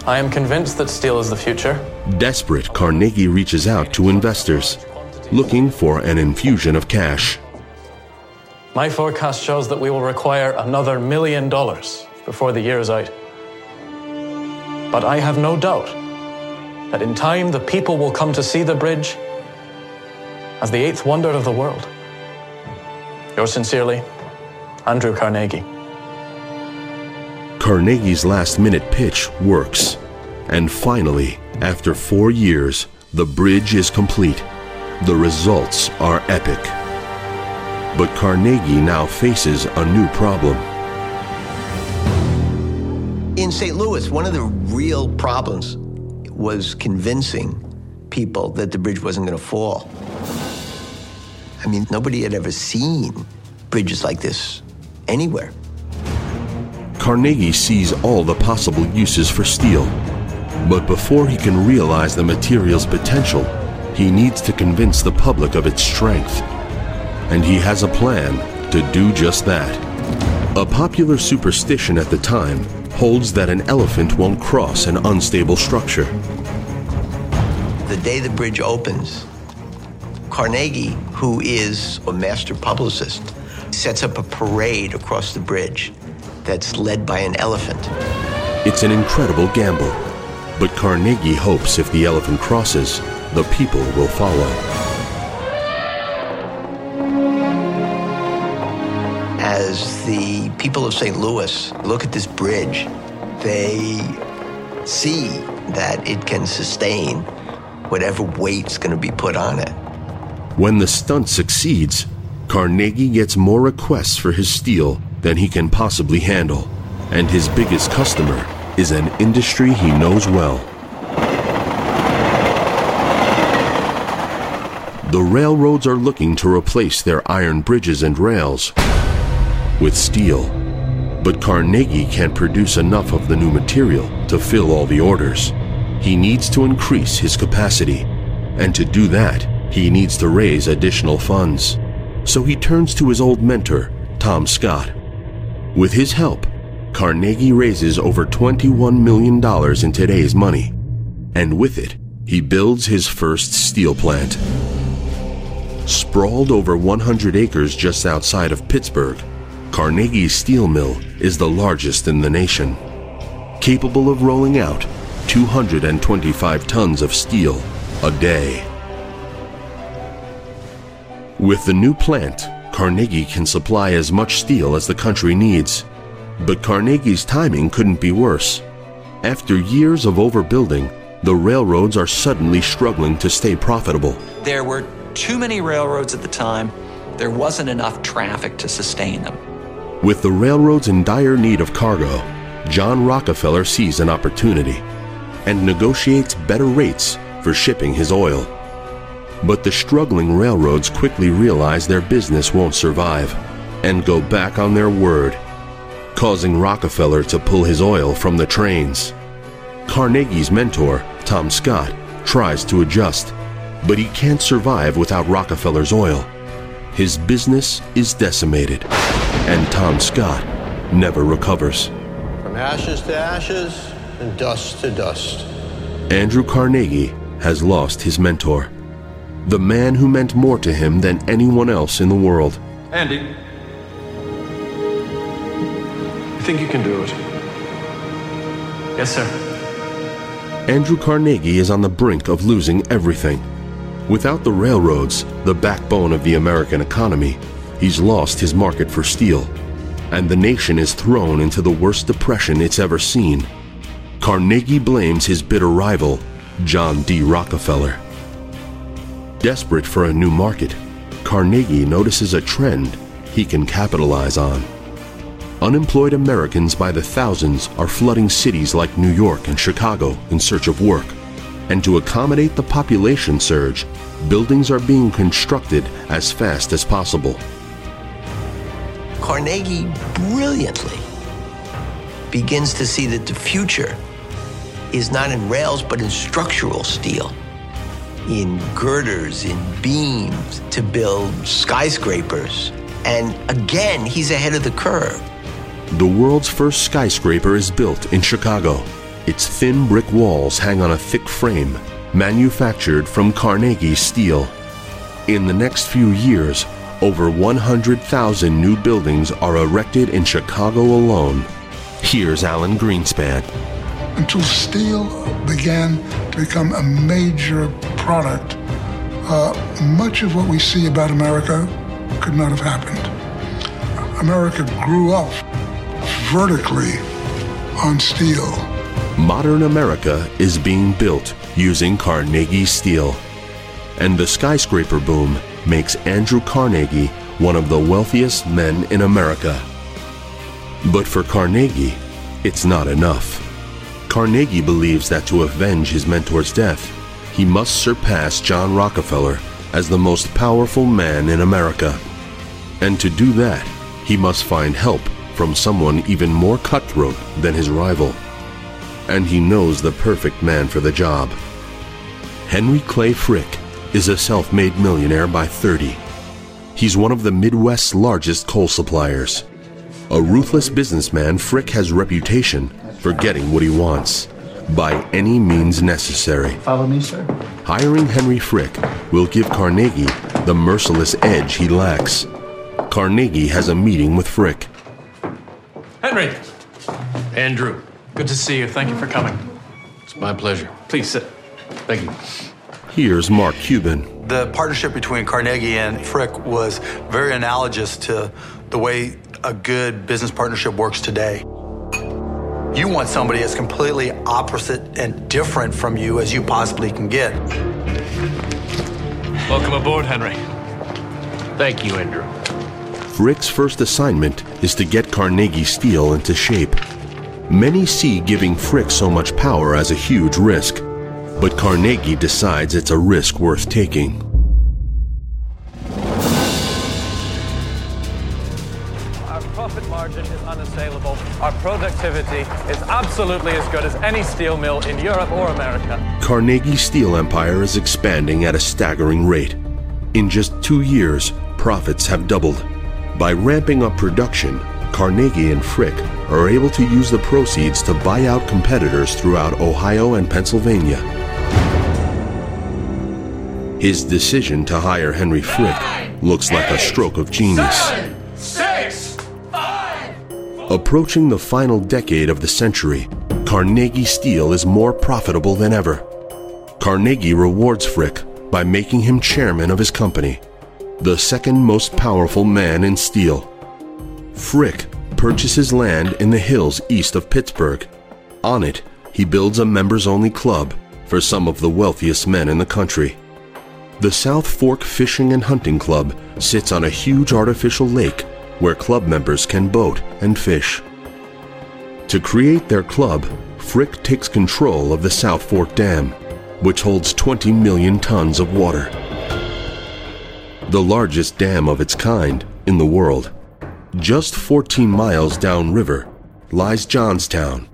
I am convinced that steel is the future. Desperate, Carnegie reaches out to investors, looking for an infusion of cash. My forecast shows that we will require another million dollars before the year is out. But I have no doubt that in time the people will come to see the bridge as the eighth wonder of the world. Yours sincerely, Andrew Carnegie. Carnegie's last minute pitch works. And finally, after four years, the bridge is complete. The results are epic. But Carnegie now faces a new problem. In St. Louis, one of the real problems was convincing people that the bridge wasn't going to fall. I mean, nobody had ever seen bridges like this anywhere. Carnegie sees all the possible uses for steel. But before he can realize the material's potential, he needs to convince the public of its strength. And he has a plan to do just that. A popular superstition at the time holds that an elephant won't cross an unstable structure. The day the bridge opens, Carnegie, who is a master publicist, sets up a parade across the bridge that's led by an elephant. It's an incredible gamble, but Carnegie hopes if the elephant crosses, the people will follow. As the people of St. Louis look at this bridge, they see that it can sustain whatever weight's going to be put on it. When the stunt succeeds, Carnegie gets more requests for his steel than he can possibly handle, and his biggest customer is an industry he knows well. The railroads are looking to replace their iron bridges and rails with steel. But Carnegie can't produce enough of the new material to fill all the orders. He needs to increase his capacity, and to do that, he needs to raise additional funds. So he turns to his old mentor, Tom Scott. With his help, Carnegie raises over $21 million in today's money. And with it, he builds his first steel plant. Sprawled over 100 acres just outside of Pittsburgh, Carnegie's steel mill is the largest in the nation, capable of rolling out 225 tons of steel a day. With the new plant, Carnegie can supply as much steel as the country needs. But Carnegie's timing couldn't be worse. After years of overbuilding, the railroads are suddenly struggling to stay profitable. There were too many railroads at the time. There wasn't enough traffic to sustain them. With the railroads in dire need of cargo, John Rockefeller sees an opportunity and negotiates better rates for shipping his oil. But the struggling railroads quickly realize their business won't survive and go back on their word, causing Rockefeller to pull his oil from the trains. Carnegie's mentor, Tom Scott, tries to adjust, but he can't survive without Rockefeller's oil. His business is decimated, and Tom Scott never recovers. From ashes to ashes and dust to dust. Andrew Carnegie has lost his mentor, the man who meant more to him than anyone else in the world. Andy, you think you can do it? Yes, sir. Andrew Carnegie is on the brink of losing everything. Without the railroads, the backbone of the American economy, he's lost his market for steel, and the nation is thrown into the worst depression it's ever seen. Carnegie blames his bitter rival, John D. Rockefeller. Desperate for a new market, Carnegie notices a trend he can capitalize on. unemployed Americans by the thousands are flooding cities like New York and Chicago in search of work. And to accommodate the population surge, buildings are being constructed as fast as possible. Carnegie brilliantly begins to see that the future is not in rails but in structural steel, in girders, in beams to build skyscrapers. And again, he's ahead of the curve. The world's first skyscraper is built in Chicago. Its thin brick walls hang on a thick frame, manufactured from Carnegie steel. In the next few years, over 100,000 new buildings are erected in Chicago alone. Here's Alan Greenspan. Until steel began to become a major product, uh, much of what we see about America could not have happened. America grew up vertically on steel. Modern America is being built using Carnegie steel. And the skyscraper boom makes Andrew Carnegie one of the wealthiest men in America. But for Carnegie, it's not enough. Carnegie believes that to avenge his mentor's death, he must surpass John Rockefeller as the most powerful man in America. And to do that, he must find help from someone even more cutthroat than his rival. And he knows the perfect man for the job. Henry Clay Frick is a self made millionaire by 30. He's one of the Midwest's largest coal suppliers. A ruthless businessman, Frick has reputation for getting what he wants by any means necessary. Follow me, sir. Hiring Henry Frick will give Carnegie the merciless edge he lacks. Carnegie has a meeting with Frick. Henry! Andrew. Good to see you. Thank you for coming. It's my pleasure. Please sit. Thank you. Here's Mark Cuban. The partnership between Carnegie and Frick was very analogous to the way a good business partnership works today. You want somebody as completely opposite and different from you as you possibly can get. Welcome aboard, Henry. Thank you, Andrew. Frick's first assignment is to get Carnegie Steel into shape. Many see giving Frick so much power as a huge risk, but Carnegie decides it's a risk worth taking. Our profit margin is unassailable. Our productivity is absolutely as good as any steel mill in Europe or America. Carnegie Steel Empire is expanding at a staggering rate. In just two years, profits have doubled. By ramping up production, Carnegie and Frick are able to use the proceeds to buy out competitors throughout Ohio and Pennsylvania. His decision to hire Henry Frick looks like a stroke of genius. Approaching the final decade of the century, Carnegie Steel is more profitable than ever. Carnegie rewards Frick by making him chairman of his company, the second most powerful man in steel. Frick purchases land in the hills east of Pittsburgh. On it, he builds a members only club for some of the wealthiest men in the country. The South Fork Fishing and Hunting Club sits on a huge artificial lake where club members can boat and fish. To create their club, Frick takes control of the South Fork Dam, which holds 20 million tons of water. The largest dam of its kind in the world. Just 14 miles downriver lies Johnstown,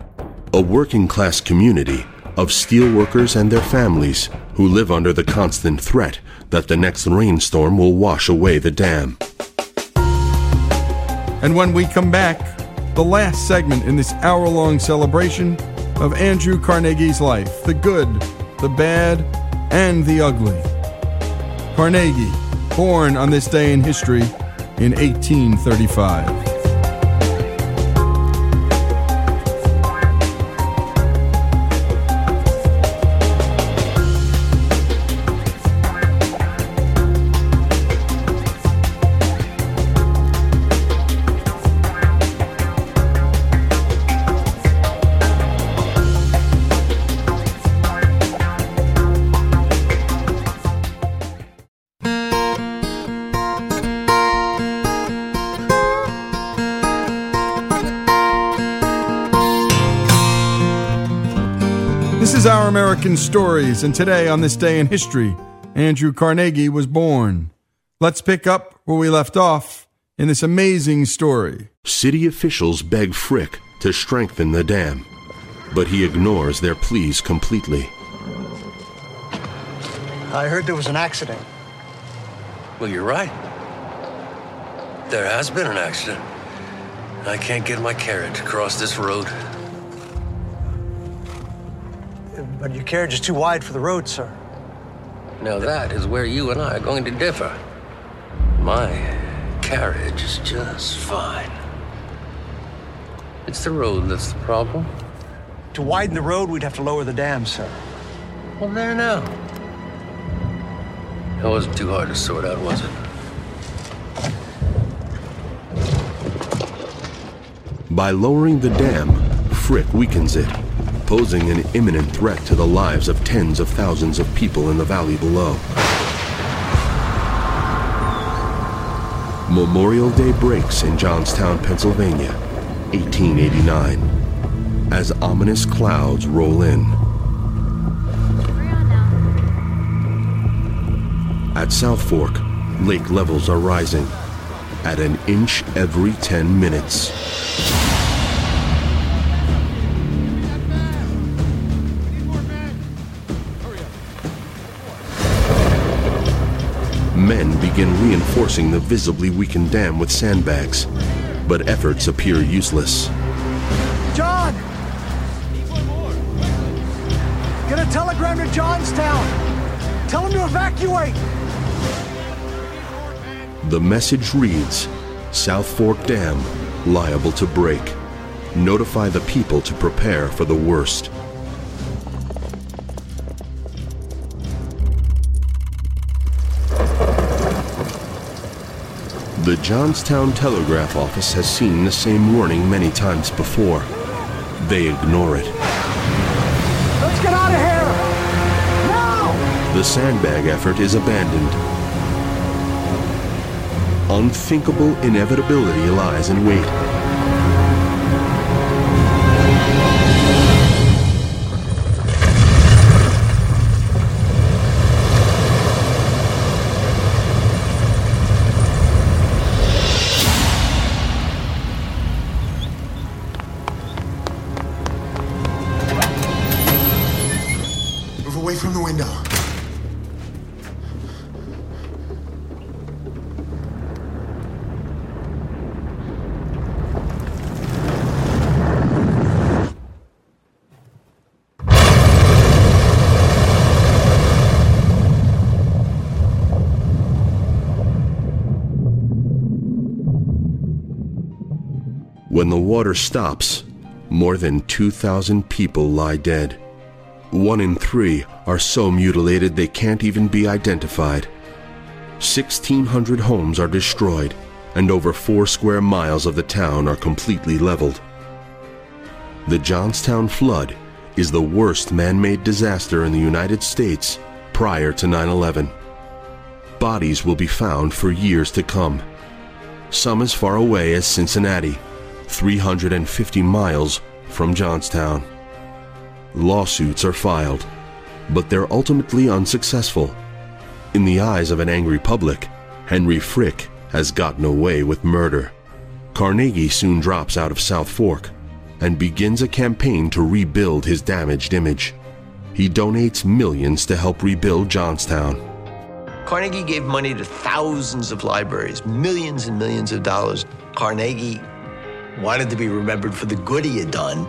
a working class community of steelworkers and their families who live under the constant threat that the next rainstorm will wash away the dam. And when we come back, the last segment in this hour long celebration of Andrew Carnegie's life the good, the bad, and the ugly. Carnegie, born on this day in history in 1835. American Stories, and today, on this day in history, Andrew Carnegie was born. Let's pick up where we left off in this amazing story. City officials beg Frick to strengthen the dam, but he ignores their pleas completely. I heard there was an accident. Well, you're right. There has been an accident. I can't get my carriage across this road. But your carriage is too wide for the road, sir. Now that is where you and I are going to differ. My carriage is just fine. It's the road that's the problem. To widen the road, we'd have to lower the dam, sir. Well, there now. That wasn't too hard to sort out, was it? By lowering the dam, Frick weakens it, posing an imminent threat to the lives of tens of thousands of people in the valley below. Memorial Day breaks in Johnstown, Pennsylvania, 1889, as ominous clouds roll in. At South Fork, lake levels are rising at an inch every 10 minutes. Men begin reinforcing the visibly weakened dam with sandbags, but efforts appear useless. John! Get a telegram to Johnstown! Tell him to evacuate! The message reads South Fork Dam liable to break. Notify the people to prepare for the worst. The Johnstown Telegraph Office has seen the same warning many times before. They ignore it. Let's get out of here! Now! The sandbag effort is abandoned. Unthinkable inevitability lies in wait. Water stops, more than 2,000 people lie dead. One in three are so mutilated they can't even be identified. 1,600 homes are destroyed, and over four square miles of the town are completely leveled. The Johnstown flood is the worst man made disaster in the United States prior to 9 11. Bodies will be found for years to come, some as far away as Cincinnati, 350 miles from Johnstown. Lawsuits are filed, but they're ultimately unsuccessful. In the eyes of an angry public, Henry Frick has gotten away with murder. Carnegie soon drops out of South Fork and begins a campaign to rebuild his damaged image. He donates millions to help rebuild Johnstown. Carnegie gave money to thousands of libraries, millions and millions of dollars. Carnegie wanted to be remembered for the good he had done.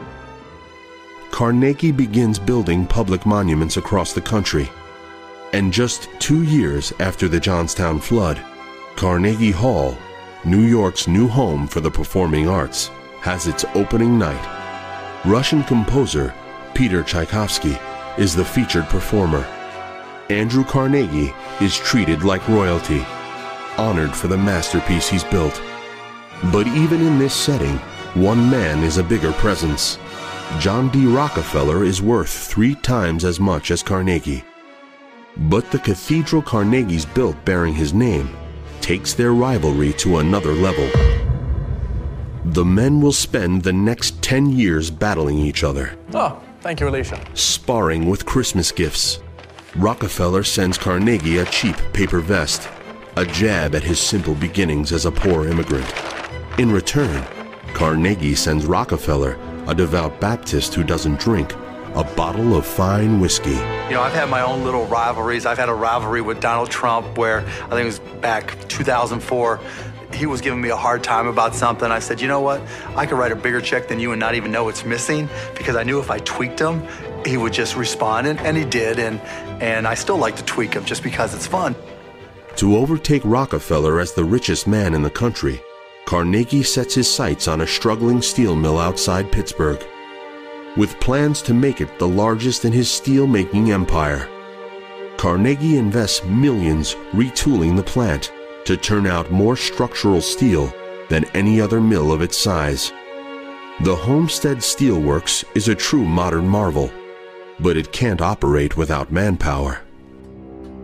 Carnegie begins building public monuments across the country. And just two years after the Johnstown flood, Carnegie Hall, New York's new home for the performing arts, has its opening night. Russian composer Peter Tchaikovsky is the featured performer. Andrew Carnegie is treated like royalty, honored for the masterpiece he's built. But even in this setting, one man is a bigger presence. John D. Rockefeller is worth three times as much as Carnegie. But the cathedral Carnegie's built bearing his name takes their rivalry to another level. The men will spend the next 10 years battling each other. Oh, Thank you, Alicia. Sparring with Christmas gifts. Rockefeller sends Carnegie a cheap paper vest, a jab at his simple beginnings as a poor immigrant. In return, Carnegie sends Rockefeller, a devout Baptist who doesn't drink, a bottle of fine whiskey. You know, I've had my own little rivalries. I've had a rivalry with Donald Trump where I think it was back 2004. He was giving me a hard time about something. I said, you know what? I could write a bigger check than you and not even know it's missing because I knew if I tweaked him, he would just respond, and, and he did. And, and I still like to tweak him just because it's fun. To overtake Rockefeller as the richest man in the country, Carnegie sets his sights on a struggling steel mill outside Pittsburgh. With plans to make it the largest in his steel making empire, Carnegie invests millions retooling the plant to turn out more structural steel than any other mill of its size. The Homestead Steel Works is a true modern marvel, but it can't operate without manpower.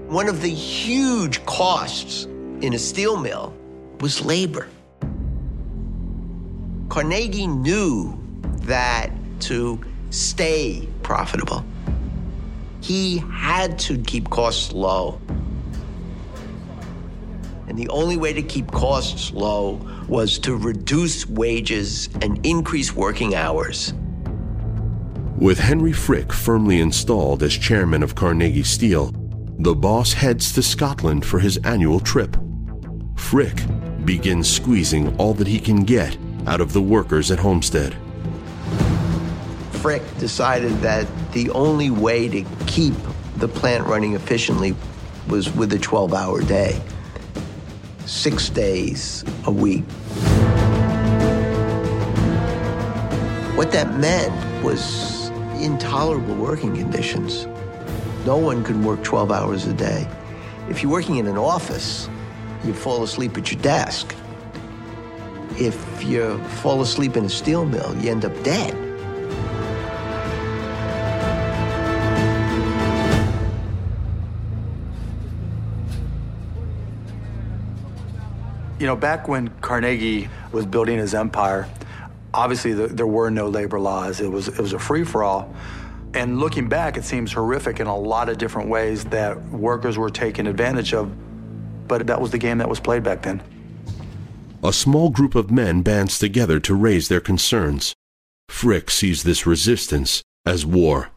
One of the huge costs in a steel mill was labor. Carnegie knew that to stay profitable, he had to keep costs low. And the only way to keep costs low was to reduce wages and increase working hours. With Henry Frick firmly installed as chairman of Carnegie Steel, the boss heads to Scotland for his annual trip. Frick begins squeezing all that he can get out of the workers at Homestead. Frick decided that the only way to keep the plant running efficiently was with a 12 hour day, six days a week. What that meant was intolerable working conditions. No one could work 12 hours a day. If you're working in an office, you fall asleep at your desk. If you fall asleep in a steel mill, you end up dead. You know, back when Carnegie was building his empire, obviously the, there were no labor laws. It was it was a free for all. And looking back, it seems horrific in a lot of different ways that workers were taken advantage of. But that was the game that was played back then. A small group of men bands together to raise their concerns. Frick sees this resistance as war.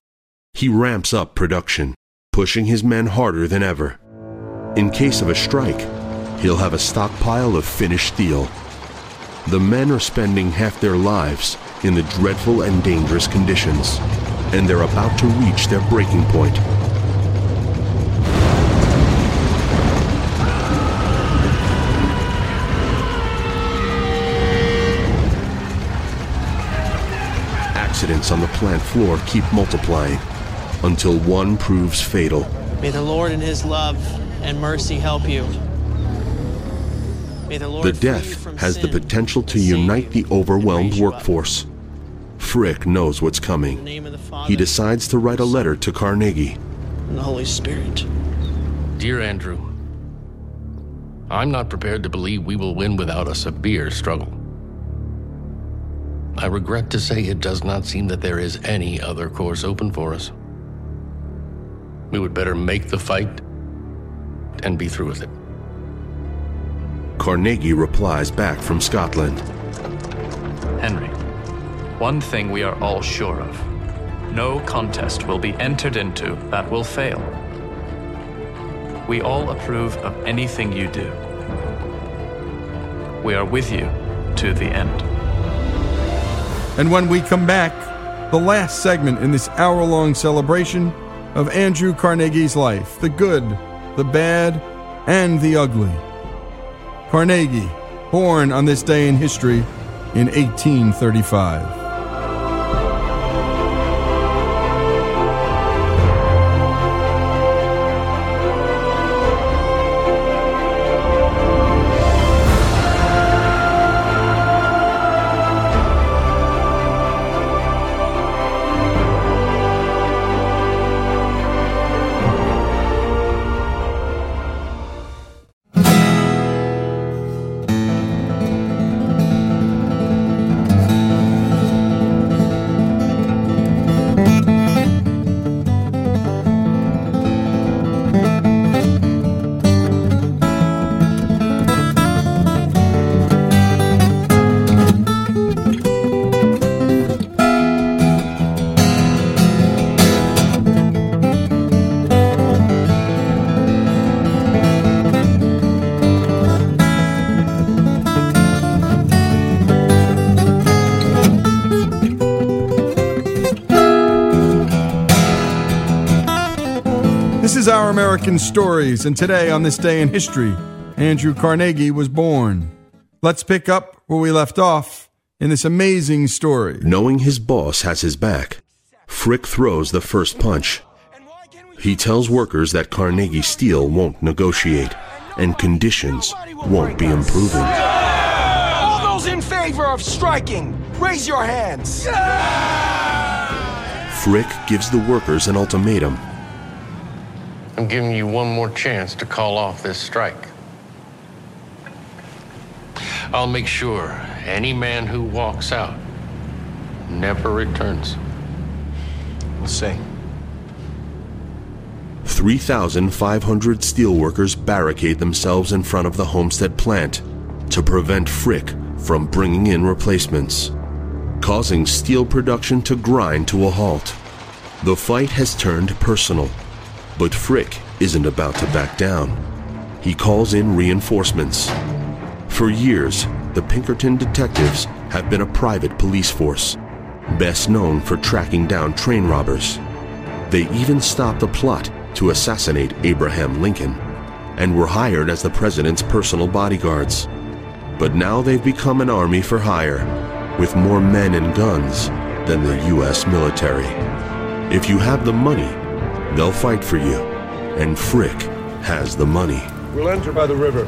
He ramps up production, pushing his men harder than ever. In case of a strike, he'll have a stockpile of finished steel. The men are spending half their lives in the dreadful and dangerous conditions, and they're about to reach their breaking point. Accidents on the plant floor keep multiplying until one proves fatal. May the Lord in his love and mercy help you. May the Lord The death from has the potential to unite the overwhelmed workforce. Frick knows what's coming. He decides to write a letter to Carnegie. and the Holy Spirit. Dear Andrew, I'm not prepared to believe we will win without a severe struggle. I regret to say it does not seem that there is any other course open for us. We would better make the fight and be through with it. Carnegie replies back from Scotland. Henry, one thing we are all sure of no contest will be entered into that will fail. We all approve of anything you do. We are with you to the end. And when we come back, the last segment in this hour long celebration of Andrew Carnegie's life the good, the bad, and the ugly. Carnegie, born on this day in history in 1835. American Stories, and today, on this day in history, Andrew Carnegie was born. Let's pick up where we left off in this amazing story. Knowing his boss has his back, Frick throws the first punch. He tells workers that Carnegie Steel won't negotiate and conditions won't be improving. All those in favor of striking, raise your hands. Frick gives the workers an ultimatum. I'm giving you one more chance to call off this strike. I'll make sure any man who walks out never returns. We'll see. 3,500 steelworkers barricade themselves in front of the Homestead plant to prevent Frick from bringing in replacements, causing steel production to grind to a halt. The fight has turned personal, but Frick isn't about to back down. He calls in reinforcements. For years, the Pinkerton detectives have been a private police force, best known for tracking down train robbers. They even stopped a plot to assassinate Abraham Lincoln and were hired as the president's personal bodyguards. But now they've become an army for hire, with more men and guns than the U.S. military. If you have the money, they'll fight for you, and Frick has the money. We'll enter by the river.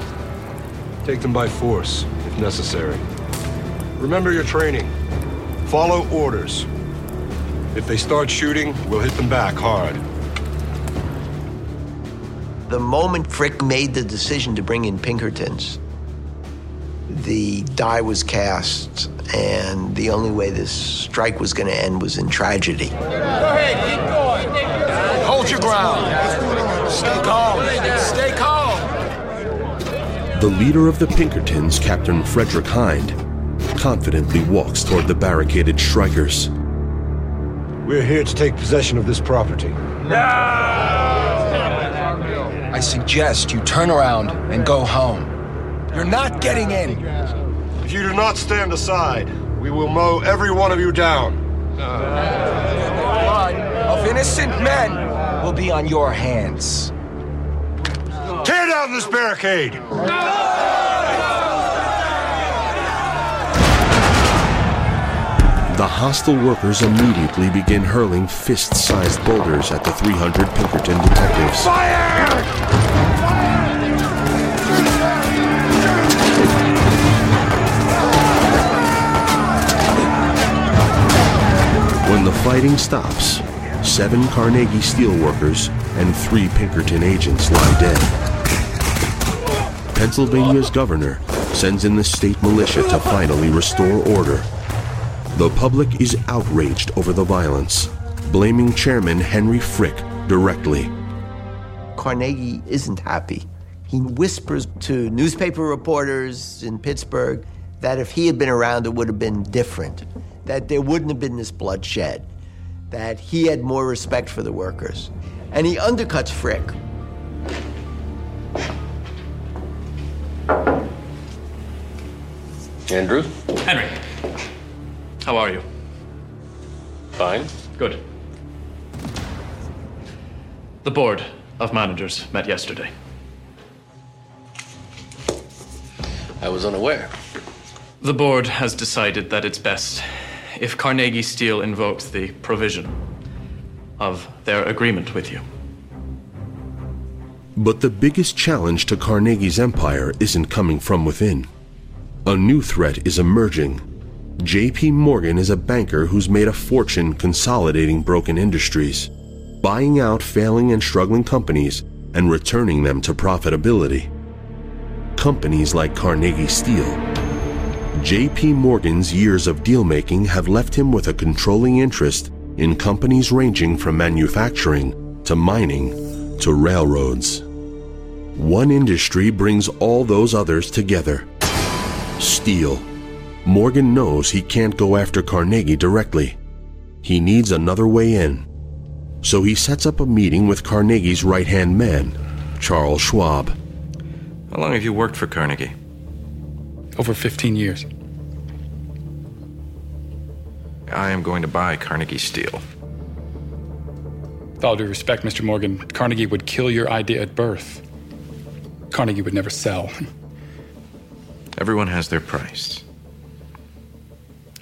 Take them by force, if necessary. Remember your training. Follow orders. If they start shooting, we'll hit them back hard. The moment Frick made the decision to bring in Pinkertons, the die was cast, and the only way this strike was going to end was in tragedy. Go ahead, keep going. Hold your ground. Stay calm. Stay calm. The leader of the Pinkertons, Captain Frederick Hind, confidently walks toward the barricaded strikers. We're here to take possession of this property. No! I suggest you turn around and go home. You're not getting in. If you do not stand aside, we will mow every one of you down. Blood of innocent men will be on your hands. Tear down this barricade! The hostile workers immediately begin hurling fist sized boulders at the 300 Pinkerton detectives. When the fighting stops, seven Carnegie steelworkers and three Pinkerton agents lie dead. Pennsylvania's governor sends in the state militia to finally restore order. The public is outraged over the violence, blaming Chairman Henry Frick directly. Carnegie isn't happy. He whispers to newspaper reporters in Pittsburgh that if he had been around, it would have been different, that there wouldn't have been this bloodshed, that he had more respect for the workers. And he undercuts Frick. Andrew? Henry, how are you? Fine. Good. The board of managers met yesterday. I was unaware. The board has decided that it's best if Carnegie Steel invokes the provision of their agreement with you. But the biggest challenge to Carnegie's empire isn't coming from within. A new threat is emerging. JP Morgan is a banker who's made a fortune consolidating broken industries, buying out failing and struggling companies and returning them to profitability. Companies like Carnegie Steel. JP Morgan's years of deal making have left him with a controlling interest in companies ranging from manufacturing to mining to railroads. One industry brings all those others together steel. Morgan knows he can't go after Carnegie directly. He needs another way in. So he sets up a meeting with Carnegie's right hand man, Charles Schwab. How long have you worked for Carnegie? Over 15 years. I am going to buy Carnegie Steel. With all due respect, Mr. Morgan, Carnegie would kill your idea at birth. Carnegie would never sell. Everyone has their price.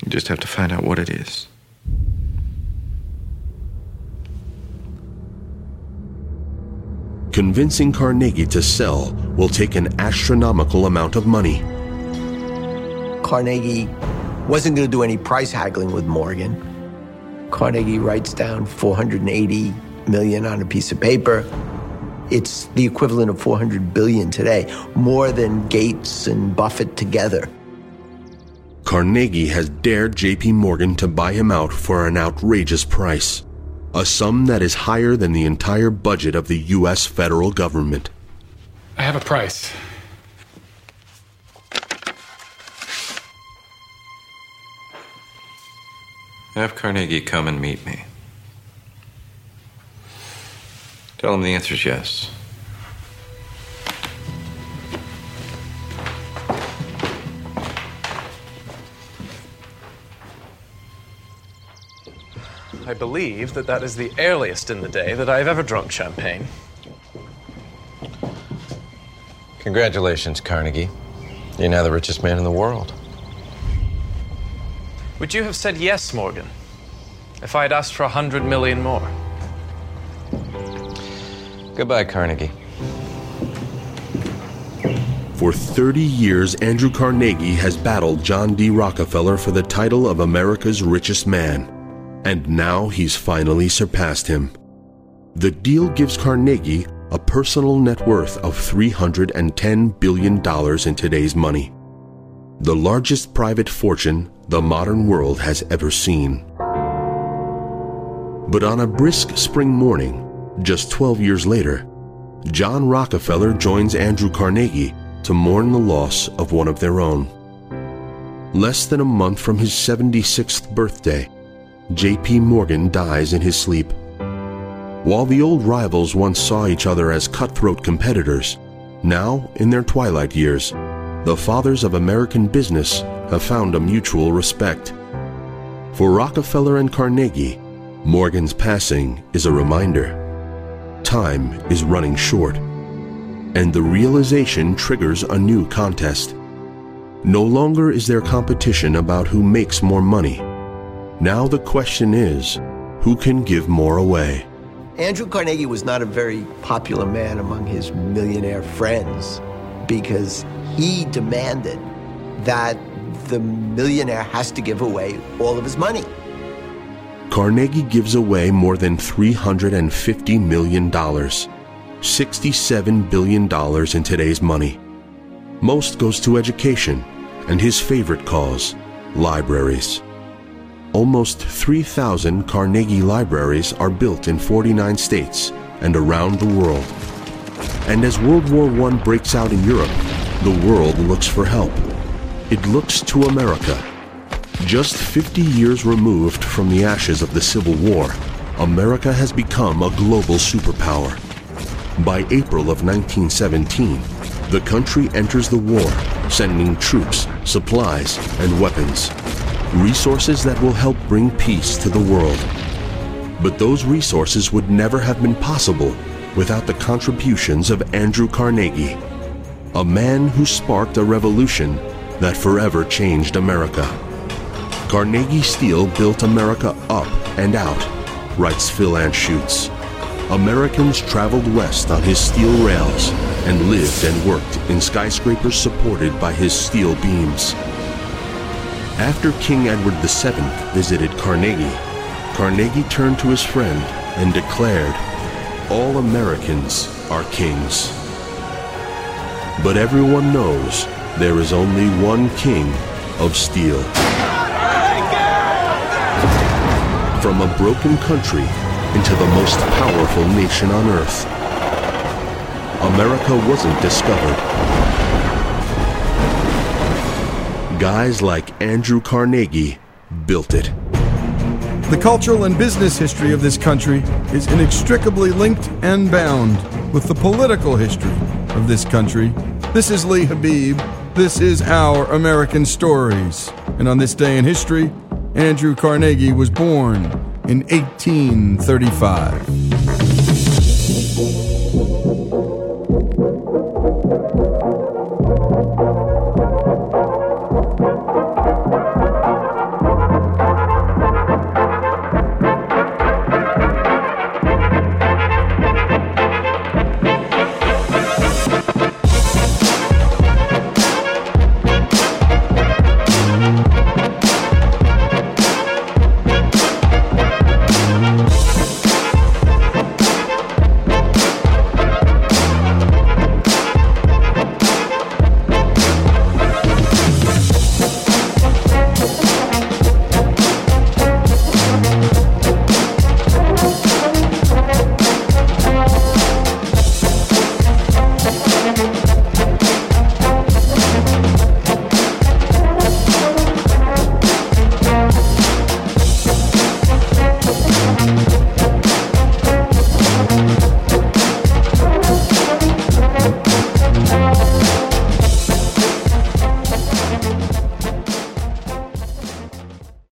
You just have to find out what it is. Convincing Carnegie to sell will take an astronomical amount of money. Carnegie wasn't going to do any price haggling with Morgan. Carnegie writes down 480 million on a piece of paper. It's the equivalent of 400 billion today, more than Gates and Buffett together. Carnegie has dared JP Morgan to buy him out for an outrageous price, a sum that is higher than the entire budget of the US federal government. I have a price. Have Carnegie come and meet me. Tell him the answer is yes. I believe that that is the earliest in the day that I've ever drunk champagne. Congratulations, Carnegie. You're now the richest man in the world. Would you have said yes, Morgan, if I had asked for a hundred million more? Goodbye, Carnegie. For 30 years, Andrew Carnegie has battled John D. Rockefeller for the title of America's richest man. And now he's finally surpassed him. The deal gives Carnegie a personal net worth of $310 billion in today's money. The largest private fortune the modern world has ever seen. But on a brisk spring morning, just 12 years later, John Rockefeller joins Andrew Carnegie to mourn the loss of one of their own. Less than a month from his 76th birthday, J.P. Morgan dies in his sleep. While the old rivals once saw each other as cutthroat competitors, now, in their twilight years, the fathers of American business have found a mutual respect. For Rockefeller and Carnegie, Morgan's passing is a reminder. Time is running short, and the realization triggers a new contest. No longer is there competition about who makes more money. Now the question is, who can give more away? Andrew Carnegie was not a very popular man among his millionaire friends because he demanded that the millionaire has to give away all of his money. Carnegie gives away more than $350 million, $67 billion in today's money. Most goes to education and his favorite cause, libraries. Almost 3,000 Carnegie libraries are built in 49 states and around the world. And as World War I breaks out in Europe, the world looks for help. It looks to America. Just 50 years removed from the ashes of the Civil War, America has become a global superpower. By April of 1917, the country enters the war, sending troops, supplies, and weapons resources that will help bring peace to the world. But those resources would never have been possible without the contributions of Andrew Carnegie, a man who sparked a revolution that forever changed America. Carnegie Steel built America up and out, writes Phil Anschutz. Americans traveled west on his steel rails and lived and worked in skyscrapers supported by his steel beams. After King Edward VII visited Carnegie, Carnegie turned to his friend and declared, All Americans are kings. But everyone knows there is only one king of steel. From a broken country into the most powerful nation on earth, America wasn't discovered guys like Andrew Carnegie built it. The cultural and business history of this country is inextricably linked and bound with the political history of this country. This is Lee Habeeb. This is Our American Stories. And on this day in history, Andrew Carnegie was born in 1835.